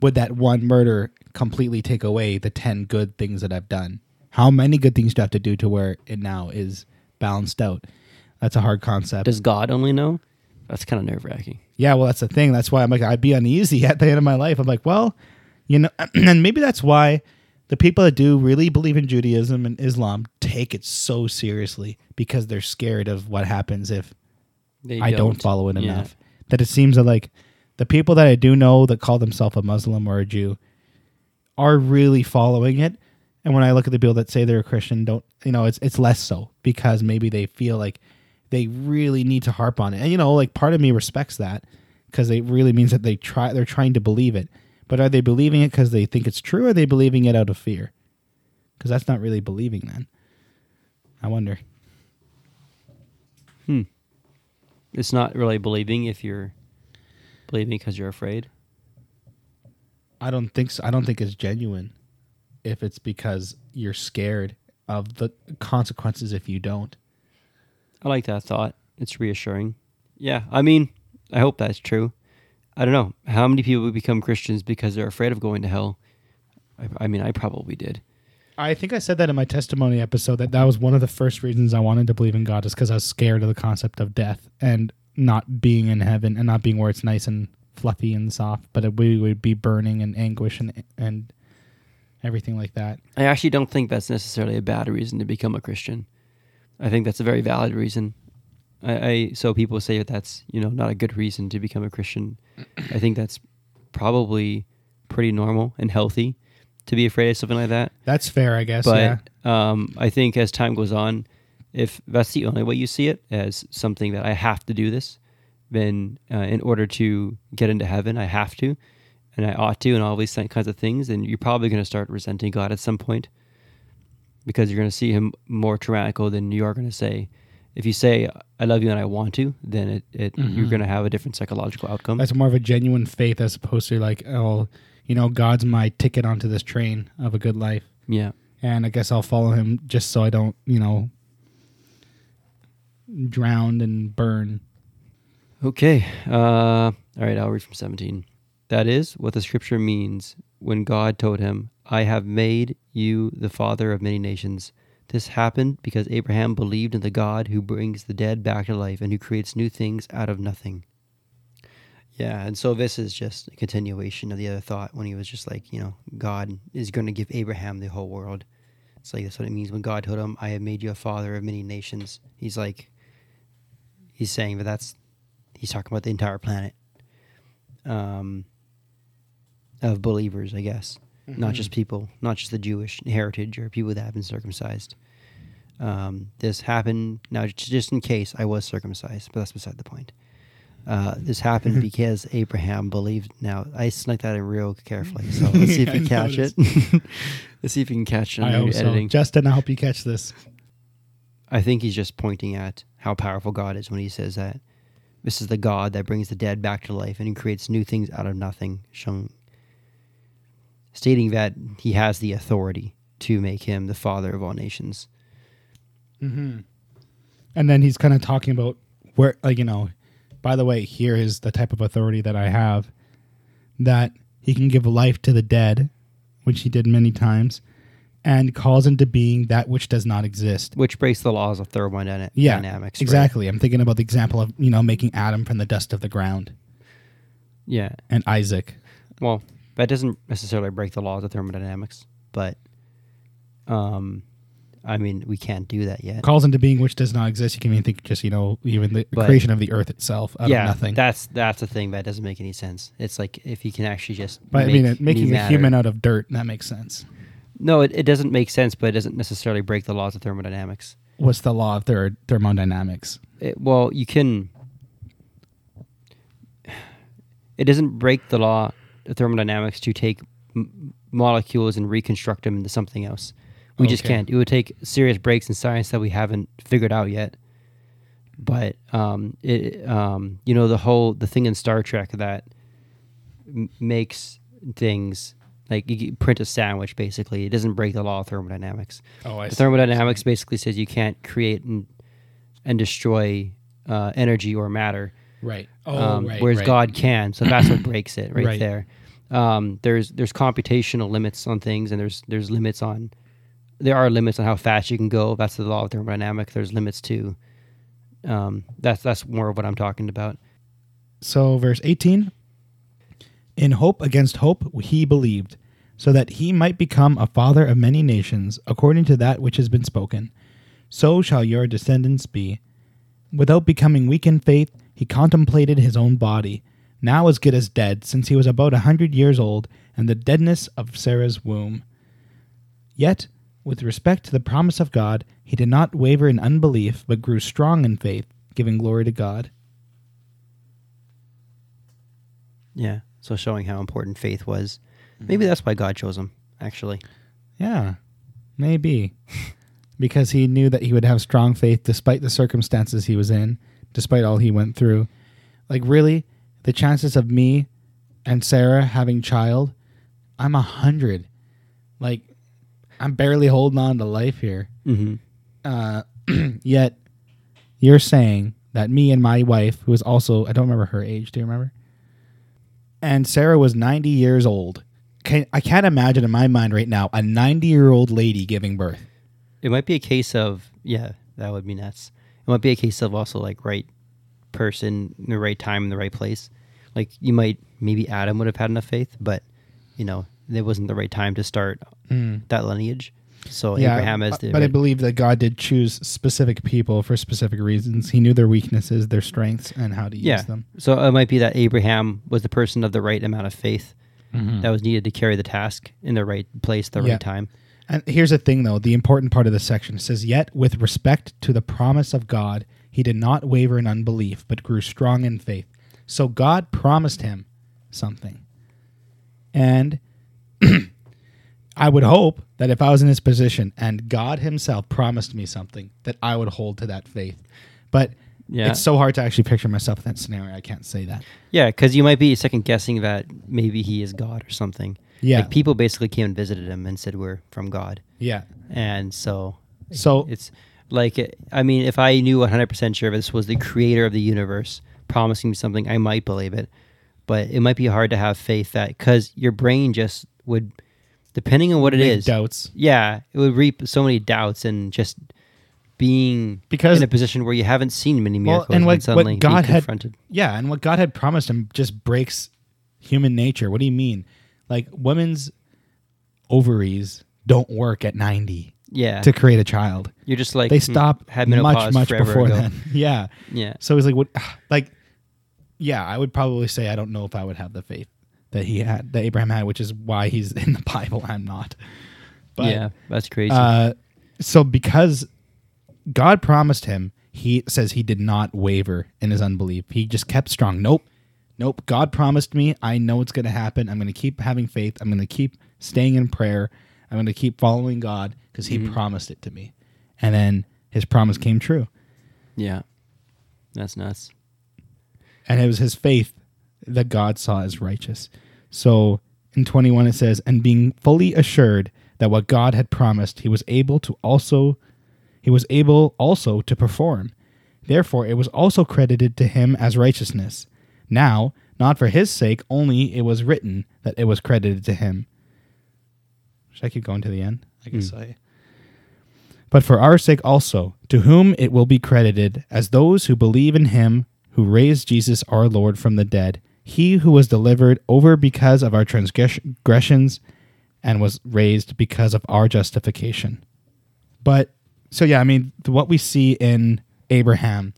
Would that one murder completely take away the ten good things that I've done? How many good things do I have to do to where it now is balanced out? That's a hard concept. Does God only know? That's kind of nerve wracking. Yeah, well, that's the thing. That's why I'm like, I'd be uneasy at the end of my life. I'm like, well, you know, and maybe that's why the people that do really believe in Judaism and Islam take it so seriously because they're scared of what happens if They I don't follow it Yeah. enough. That it seems that like the people that I do know that call themselves a Muslim or a Jew are really following it. And when I look at the people that say they're a Christian, don't you know, it's it's less so because maybe they feel like they really need to harp on it. And you know, like part of me respects that because it really means that they try they're trying to believe it. But are they believing it because they think it's true or are they believing it out of fear? Because that's not really believing then. I wonder. Hmm. It's not really believing if you're believing because you're afraid. I don't think so. I don't think it's genuine if it's because you're scared of the consequences if you don't. I like that thought. It's reassuring. Yeah, I mean, I hope that's true. I don't know how many people become Christians because they're afraid of going to hell. I, I mean, I probably did. I think I said that in my testimony episode that that was one of the first reasons I wanted to believe in God is because I was scared of the concept of death and not being in heaven and not being where it's nice and fluffy and soft, but it, we would be burning and anguish and and everything like that. I actually don't think that's necessarily a bad reason to become a Christian. I think that's a very valid reason. I, I so people say that that's you know not a good reason to become a Christian. I think that's probably pretty normal and healthy to be afraid of something like that. That's fair, I guess. but yeah. um, I think as time goes on, if that's the only way you see it as something that I have to do this, then uh, in order to get into heaven, I have to, and I ought to, and all these kinds of things, then you're probably going to start resenting God at some point because you're going to see Him more tyrannical than you are going to say. If you say "I love you" and I want to, then it, it you're Mhm. going to have a different psychological outcome. That's more of a genuine faith as opposed to like, oh, you know, God's my ticket onto this train of a good life. yeah. and I guess I'll follow him just so I don't, you know, drown and burn. Okay. Uh, all right, I'll read from 17. That is what the scripture means when God told him, I have made you the father of many nations. This happened because Abraham believed in the God who brings the dead back to life and who creates new things out of nothing. Yeah, and so this is just a continuation of the other thought when he was just like, you know, God is going to give Abraham the whole world. It's like that's what it means when God told him, I have made you a father of many nations. He's like, he's saying that that's he's talking about the entire planet um, of believers, I guess, not just people, not just the Jewish heritage or people that have been circumcised. Um, this happened now, just in case I was circumcised, but that's beside the point. Uh, this happened because Abraham believed. Now I snuck that in real carefully, so let's see if you catch it. let's see if you can catch it I hope so. editing. Justyn, I hope you catch this. I think he's just pointing at how powerful God is when he says that this is the God that brings the dead back to life and he creates new things out of nothing, showing stating that he has the authority to make him the father of all nations. Mm-hmm. And then he's kind of talking about where, like, you know, by the way, here is the type of authority that I have that he can give life to the dead, which he did many times, and calls into being that which does not exist. Which breaks the laws of thermodynamics. Yeah, dynamics, right? exactly. I'm thinking about the example of, you know, making Adam from the dust of the ground Yeah. and Isaac. Well, that doesn't necessarily break the laws of thermodynamics, but um I mean, we can't do that yet. Calls into being which does not exist. You can even think just, you know, even the But- creation of the earth itself out yeah, of nothing. that's that's the thing that doesn't make any sense. It's like if you can actually just but make I mean, making a matter- human out of dirt, that makes sense. No, it, it doesn't make sense, but it doesn't necessarily break the laws of thermodynamics. What's the law of ther- thermodynamics? It, well, you can. It doesn't break the law of thermodynamics to take m- molecules and reconstruct them into something else. We just can't. It would take serious breaks in science that we haven't figured out yet. but um, it um, you know the whole the thing in Star Trek that m- makes things like you print a sandwich basically it doesn't break the law of thermodynamics. Oh, I The thermodynamics basically says you can't create and and destroy uh, energy or matter. Right. Oh, um, right. whereas right. God can. So that's what breaks it right, Right. there. Um, there's there's computational limits on things, and there's there's limits on there are limits on how fast you can go. That's the law of thermodynamics. There's limits too. Um, that's that's more of what I'm talking about. So, verse 18 In hope against hope he believed, so that he might become a father of many nations, according to that which has been spoken. So shall your descendants be. Without becoming weak in faith, he contemplated his own body, now as good as dead, since he was about a hundred years old, and the deadness of Sarah's womb. Yet, with respect to the promise of God, he did not waver in unbelief, but grew strong in faith, giving glory to God. Yeah. So showing how important faith was. Maybe that's why God chose him. Actually. Yeah, maybe. because he knew that he would have strong faith despite the circumstances he was in, despite all he went through. Like, really, the chances of me and Sarah having child, I'm a hundred. Like, I'm barely holding on to life here. Mm-hmm. Uh, yet, you're saying that me and my wife, who is also, I don't remember her age, do you remember? And Sarah was 90 years old. Can, I can't imagine in my mind right now a 90 year old lady giving birth. It might be a case of yeah, that would be nuts. It might be a case of also like right person, the right time, in the right place. Like you might maybe Adam would have had enough faith, but you know it wasn't the right time to start hmm. that lineage. So Abraham as but, the but I believe that God did choose specific people for specific reasons. He knew their weaknesses, their strengths, and how to use yeah. them. So it might be that Abraham was the person of the right amount of faith Mm-hmm. that was needed to carry the task in the right place, the Yeah. right time. And here's the thing, though the important part of the section it says, Yet with respect to the promise of God, he did not waver in unbelief, but grew strong in faith. So God promised him something. And I would hope that if I was in his position and God himself promised me something, that I would hold to that faith. But Yeah. it's so hard to actually picture myself in that scenario. I can't say that. Yeah, because you might be second guessing that maybe he is God or something. Yeah. Like people basically came and visited him and said we're from God, Yeah. and so So it's like I mean, if I knew 100 percent sure this was the creator of the universe promising me something, I might believe it. But it might be hard to have faith that because your brain just would, depending on what it is, doubts. yeah, it would reap so many doubts and just being Because- in a position where you haven't seen many Well, miracles and what- suddenly what God being had- Yeah, and what God had promised him just breaks human nature. What do you mean? Like women's ovaries don't work at 90 yeah, to create a child. you're just like They hmm, stop had much much before ago. then. Yeah. Yeah, So he's like what like yeah, I would probably say I don't know if I would have the faith that he had that Abraham had, which is why he's in the Bible I'm not. But yeah, that's crazy. uh, so because God promised him, he says he did not waver in his unbelief. He just kept strong. Nope. Nope. God promised me. I know it's going to happen. I'm going to keep having faith. I'm going to keep staying in prayer. I'm going to keep following God because he promised it to me. And then his promise came true. yeah, that's nuts. And it was his faith that God saw as righteous. So in 21 it says, and being fully assured that what God had promised, he was able to also he was able also to perform. Therefore it was also credited to him as righteousness. Now, not for his sake only it was written that it was credited to him. Should I keep going to the end? I guess hmm. I but for our sake also, to whom it will be credited as those who believe in him who raised Jesus our Lord from the dead, he who was delivered over because of our transgressions and was raised because of our justification. But so yeah, I mean, what we see in Abraham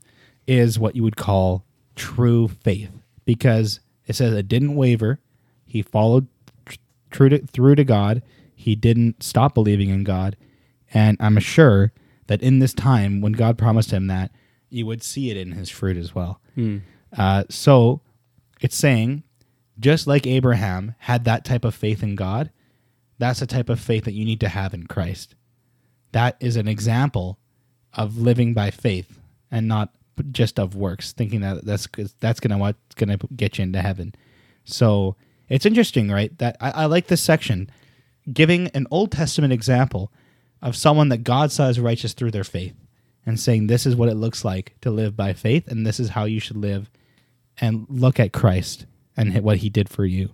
is what you would call true faith because it says it didn't waver. He followed true to, through to God. He didn't stop believing in God. And I'm sure that in this time, when God promised him that, you would see it in his fruit as well. Uh, so it's saying, just like Abraham had that type of faith in God, that's the type of faith that you need to have in Christ. That is an example of living by faith and not just of works, thinking that that's that's gonna what's gonna get you into heaven. So it's interesting, right? That I, I like this section, giving an Old Testament example of someone that God saw as righteous through their faith, and saying this is what it looks like to live by faith, and this is how you should live, and look at Christ and what He did for you.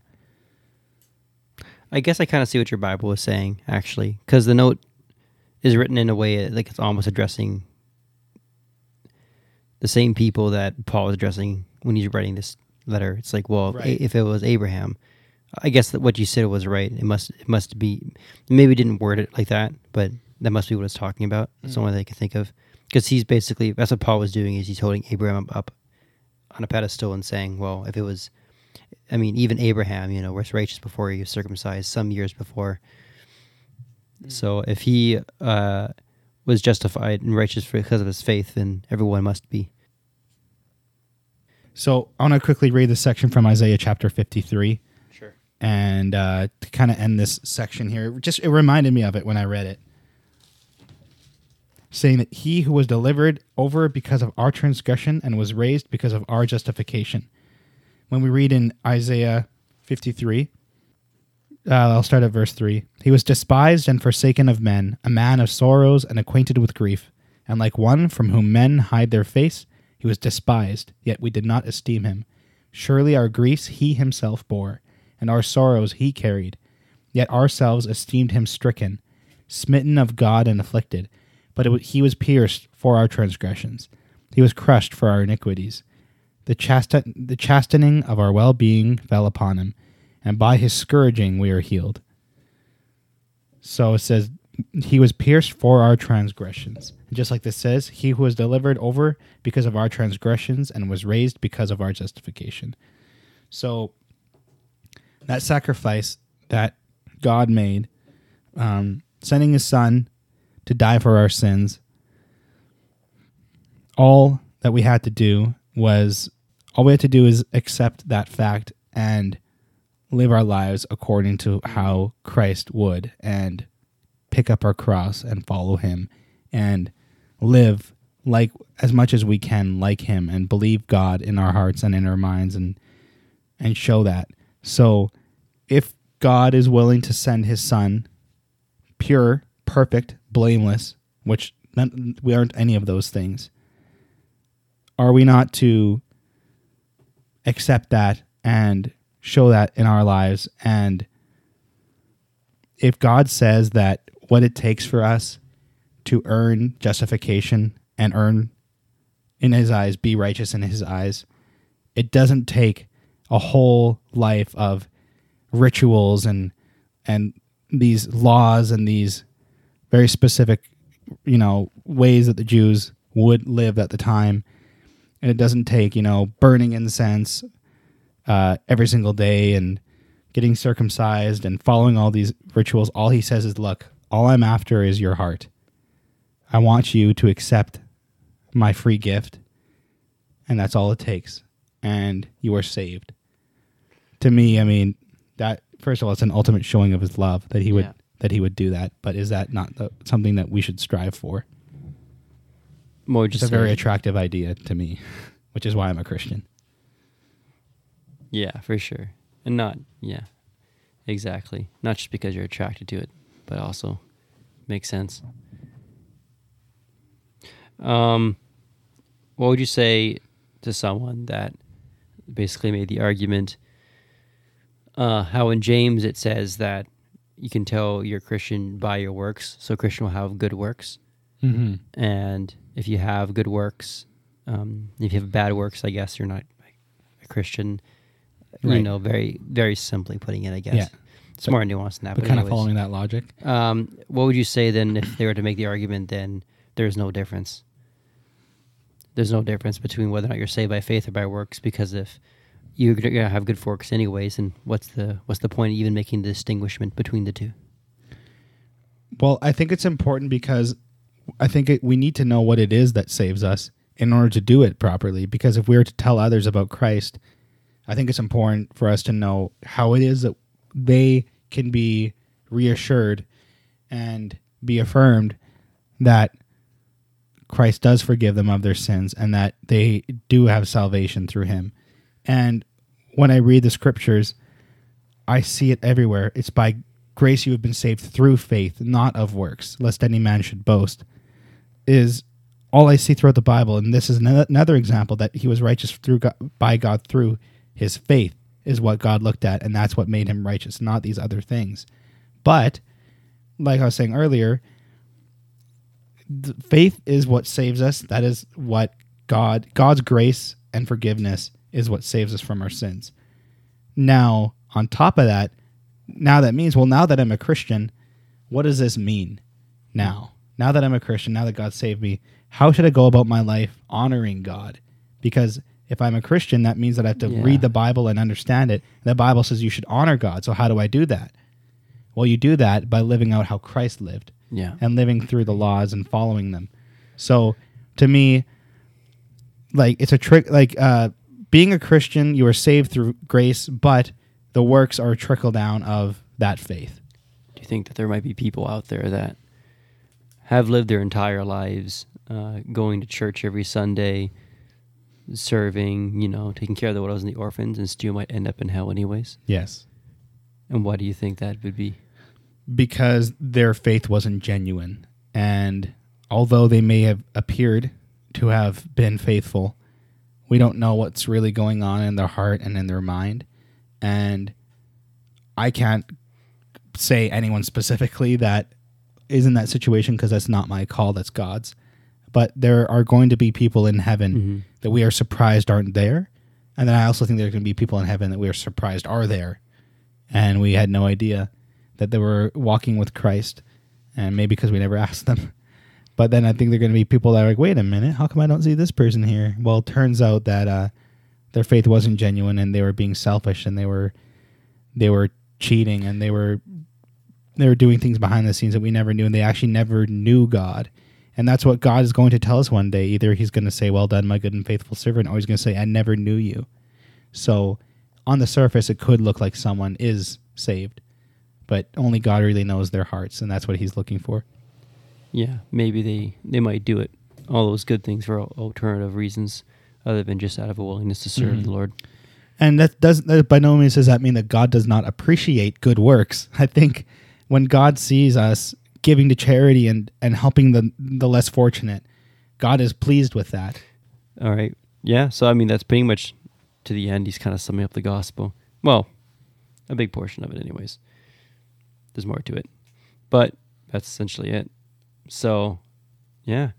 I guess I kind of see what your Bible is saying, actually, because the note is written in a way like it's almost addressing the same people that Paul is addressing when he's writing this letter. It's like, well, Right. if it was Abraham, I guess that what you said was right. It must it must be maybe didn't word it like that, but that must be what it's talking about. That's the mm. only thing I can think of because he's basically that's what Paul was doing is he's holding Abraham up on a pedestal and saying, well, if it was, I mean, even Abraham, you know, was righteous before he was circumcised some years before. So if he uh, was justified and righteous because of his faith, then everyone must be. So I want to quickly read this section from Isaiah chapter 53. Sure. and uh, to kind of end this section here, just it reminded me of it when I read it, saying that he who was delivered over because of our transgression and was raised because of our justification. When we read in Isaiah fifty three, uh, I'll start at verse three. He was despised and forsaken of men, a man of sorrows and acquainted with grief, and like one from whom men hide their face, he was despised. Yet we did not esteem him. Surely our griefs he himself bore, and our sorrows he carried. Yet ourselves esteemed him stricken, smitten of God and afflicted. But it, he was pierced for our transgressions, he was crushed for our iniquities. The, the chastening of our well being fell upon him, and by his scourging we are healed. So it says, He was pierced for our transgressions. And just like this says, He who was delivered over because of our transgressions and was raised because of our justification. So that sacrifice that God made, um, sending his son to die for our sins, all that we had to do was all we had to do is accept that fact and live our lives according to how Christ would and pick up our cross and follow him and live like as much as we can like him and believe God in our hearts and in our minds and and show that. So if God is willing to send his son pure, perfect, blameless, which we aren't any of those things, are we not to accept that and show that in our lives? And if God says that what it takes for us to earn justification and earn in his eyes, be righteous in his eyes, it doesn't take a whole life of rituals and and these laws and these very specific you know ways that the Jews would live at the time. And it doesn't take you know burning incense uh, every single day and getting circumcised and following all these rituals. All he says is look all I'm after is your heart. I want you to accept my free gift. And that's all it takes. And you are saved. To me i mean that first of all it's an ultimate showing of his love that he would. That he would do that but is that not the, something that we should strive for More it's just a very attractive idea to me which is why i'm a christian Yeah, for sure. And not, yeah, exactly. Not just because you're attracted to it, but also makes sense. Um, what would you say to someone that basically made the argument? Uh, how in James it says that you can tell you're Christian by your works, so Christian will have good works, mm-hmm. and if you have good works, um, if you have bad works, I guess you're not a Christian. You know, very very simply putting it, I guess. Yeah. It's So- more nuanced than that. but But, kind of following that logic Um, what would you say then if they were to make the argument? Then there's no difference. There's no difference between whether or not you're saved by faith or by works, because if you're gonna have good forks anyways, and what's the what's the point of even making the distinguishment between the two? Well, I think it's important because I think it, we need to know what it is that saves us in order to do it properly. Because if we are to tell others about Christ, I think it's important for us to know how it is that they can be reassured and be affirmed that Christ does forgive them of their sins and that they do have salvation through him. And when I read the scriptures, I see it everywhere. It's by grace you have been saved through faith, not of works, lest any man should boast. Is all I see throughout the Bible, and this is another example that he was righteous through God, by God through his faith, is what God looked at, and that's what made him righteous, not these other things. But, like I was saying earlier, faith is what saves us. That is what God, God's grace and forgiveness is what saves us from our sins. Now, on top of that, now that means, well, now that I'm a Christian, what does this mean now? Now that I'm a Christian, now that God saved me, how should I go about my life honoring God? Because if I'm a Christian, that means that I have to Yeah. read the Bible and understand it. The Bible says you should honor God. So how do I do that? Well, you do that by living out how Christ lived Yeah. and living through the laws and following them. So to me, like it's a trick. Like uh, being a Christian, you are saved through grace, but the works are a trickle down of that faith. Do you think that there might be people out there that have lived their entire lives uh, going to church every Sunday, serving, you know, taking care of the widows and the orphans, and still might end up in hell anyways? Yes, And why do you think that would be? because their faith wasn't genuine, and although they may have appeared to have been faithful, we don't know what's really going on in their heart and in their mind, and I can't say anyone specifically that is in that situation because that's not my call, that's God's. But there are going to be people in heaven Mm-hmm. that we are surprised aren't there. And then I also think there's going to be people in heaven that we are surprised are there. And we had no idea that they were walking with Christ. And maybe because we never asked them. But then I think they're going to be people that are like, wait a minute, how come I don't see this person here? Well, it turns out that uh, their faith wasn't genuine and they were being selfish and they were they were cheating and they were they were doing things behind the scenes that we never knew and they actually never knew God. And that's what God is going to tell us one day. Either he's going to say, "Well done, my good and faithful servant," or he's going to say, "I never knew you." So, on the surface it could look like someone is saved, but only God really knows their hearts and that's what he's looking for. Yeah, maybe they they might do it all those good things for alternative reasons other than just out of a willingness to serve Mhm. the Lord. And that does that by no means does that mean that God does not appreciate good works. I think when God sees us giving to charity and, and helping the the less fortunate, God is pleased with that. All right. Yeah. So I mean, that's pretty much to the end. He's kind of summing up the gospel. Well, a big portion of it, anyways. There's more to it, but that's essentially it. So, yeah.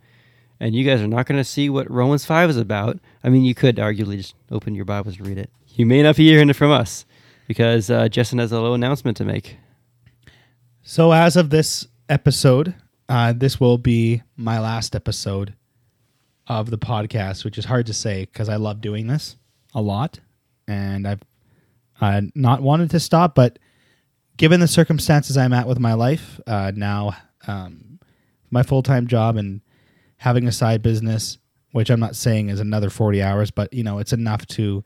And you guys are not going to see what Romans five is about. I mean, you could arguably just open your Bibles and read it. You may not be hearing it from us because uh, Justyn has a little announcement to make. So as of this episode, uh, this will be my last episode of the podcast, which is hard to say because I love doing this a lot, and I've uh, not wanted to stop, but given the circumstances I'm at with my life uh, now, um, my full time job and having a side business, which I'm not saying is another 40 hours, but you know it's enough to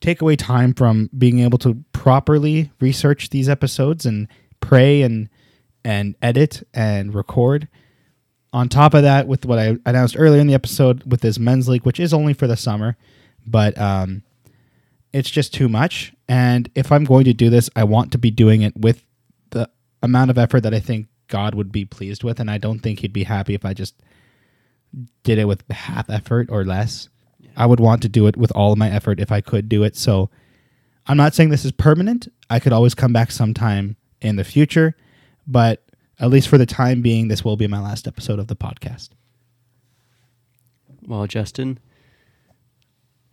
take away time from being able to properly research these episodes and pray and and edit and record. On top of that, with what I announced earlier in the episode with this men's league, which is only for the summer, but um, it's just too much. And if I'm going to do this, I want to be doing it with the amount of effort that I think God would be pleased with. And I don't think He'd be happy if I just did it with half effort or less. I would want to do it with all of my effort if I could do it. So I'm not saying this is permanent. I could always come back sometime in the future, but at least for the time being, this will be my last episode of the podcast. Well, Justyn,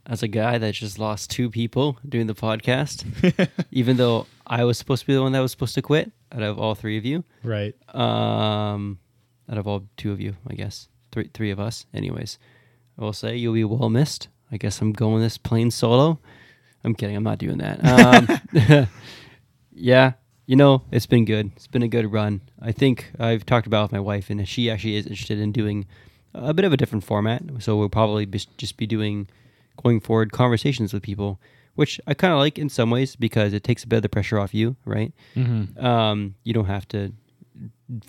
as a guy that just lost two people doing the podcast, even though I was supposed to be the one that was supposed to quit out of all three of you, Right. um, out of all two of you, I guess three three of us. Anyways, I will say you'll be well missed. I guess I'm going this plane solo. I'm kidding. I'm not doing that. Um, yeah, you know, it's been good. It's been a good run. I think I've talked about it with my wife, and she actually is interested in doing a bit of a different format. So we'll probably be, just be doing going forward conversations with people, which I kind of like in some ways because it takes a bit of the pressure off you, right? Mm-hmm. um, you don't have to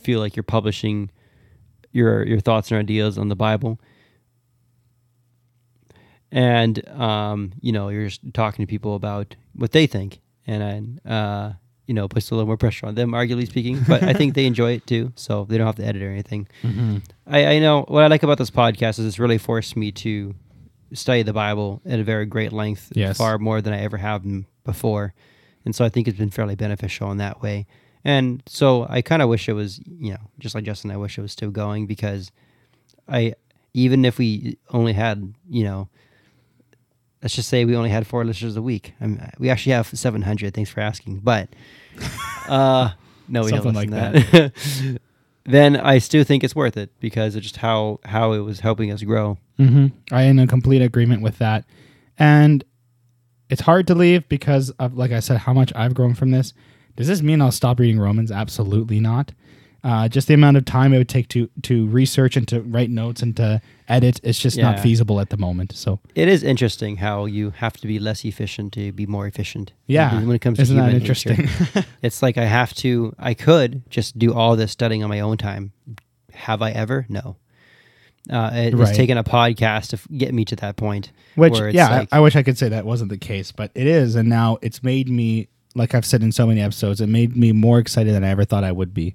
feel like you're publishing your your thoughts and ideas on the Bible. And um, you know, you're just talking to people about what they think, and uh, you know, puts a little more pressure on them, arguably speaking. But I think they enjoy it too, so they don't have to edit or anything. Mm-hmm. I, I know what I like about this podcast is it's really forced me to study the Bible at a very great length, Yes. far more than I ever have before, and so I think it's been fairly beneficial in that way. And so I kind of wish it was, you know, just like Justyn, I wish it was still going because I, even if we only had, you know, let's just say we only had four listeners a week. I mean, we actually have 700. Thanks for asking, but uh, no, we Something don't like to that. then I still think it's worth it because of just how how it was helping us grow. Mm-hmm. I am in complete agreement with that, and it's hard to leave because of, like I said, how much I've grown from this. Does this mean I'll stop reading Romans? Absolutely not. Uh, just the amount of time it would take to to research and to write notes and to edit, it's just not feasible at the moment. So It is interesting how you have to be less efficient to be more efficient. yeah, when it comes to isn't that human nature. interesting? It's like I have to. I could just do all this studying on my own time. Have I ever? No. Uh, it was Right. taking a podcast to f- get me to that point. Which, where it's yeah, like- I, I wish I could say that wasn't the case, but it is. And now it's made me, like I've said in so many episodes, it made me more excited than I ever thought I would be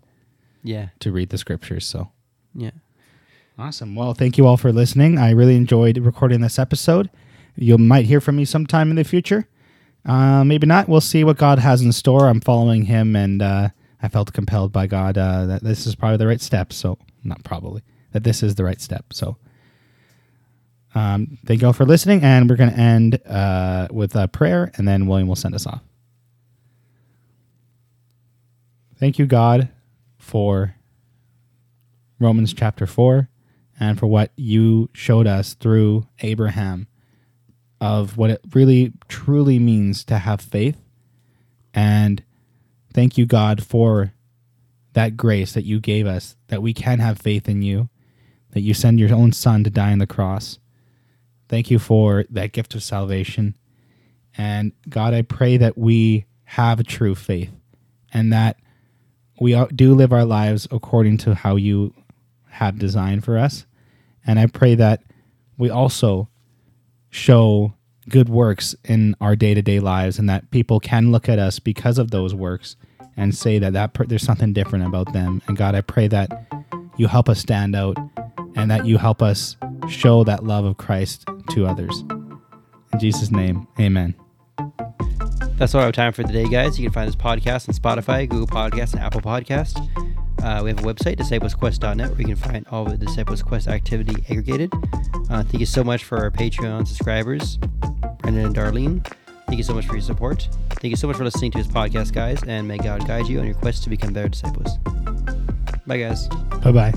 Yeah, to read the scriptures. So yeah. awesome. Well, thank you all for listening. I really enjoyed recording this episode. You might hear from me sometime in the future. Uh, maybe not. We'll see what God has in store. I'm following Him, and uh, I felt compelled by God uh, that this is probably the right step. So, not probably, that this is the right step. So, um, thank you all for listening, and we're going to end uh, with a prayer, and then William will send us off. Thank you, God, for Romans chapter 4 and for what you showed us through Abraham of what it really truly means to have faith. And thank you, God, for that grace that you gave us, that we can have faith in you, that you send your own son to die on the cross. Thank you for that gift of salvation. And God, I pray that we have true faith and that we do live our lives according to how you have designed for us. And I pray that we also show good works in our day-to-day lives and that people can look at us because of those works and say that, that per- there's something different about them. And god i pray that you help us stand out and that you help us show that love of christ to others. In jesus name amen That's all have time for today, guys. You can find this podcast on Spotify, Google Podcasts, and Apple Podcast. Uh, we have a website, disciplesquest.net, where you can find all the Disciples Quest activity aggregated. Uh, thank you so much for our Patreon subscribers, Brendan and Darlene. Thank you so much for your support. Thank you so much for listening to this podcast, guys, and may God guide you on your quest to become better disciples. Bye, guys. bye-bye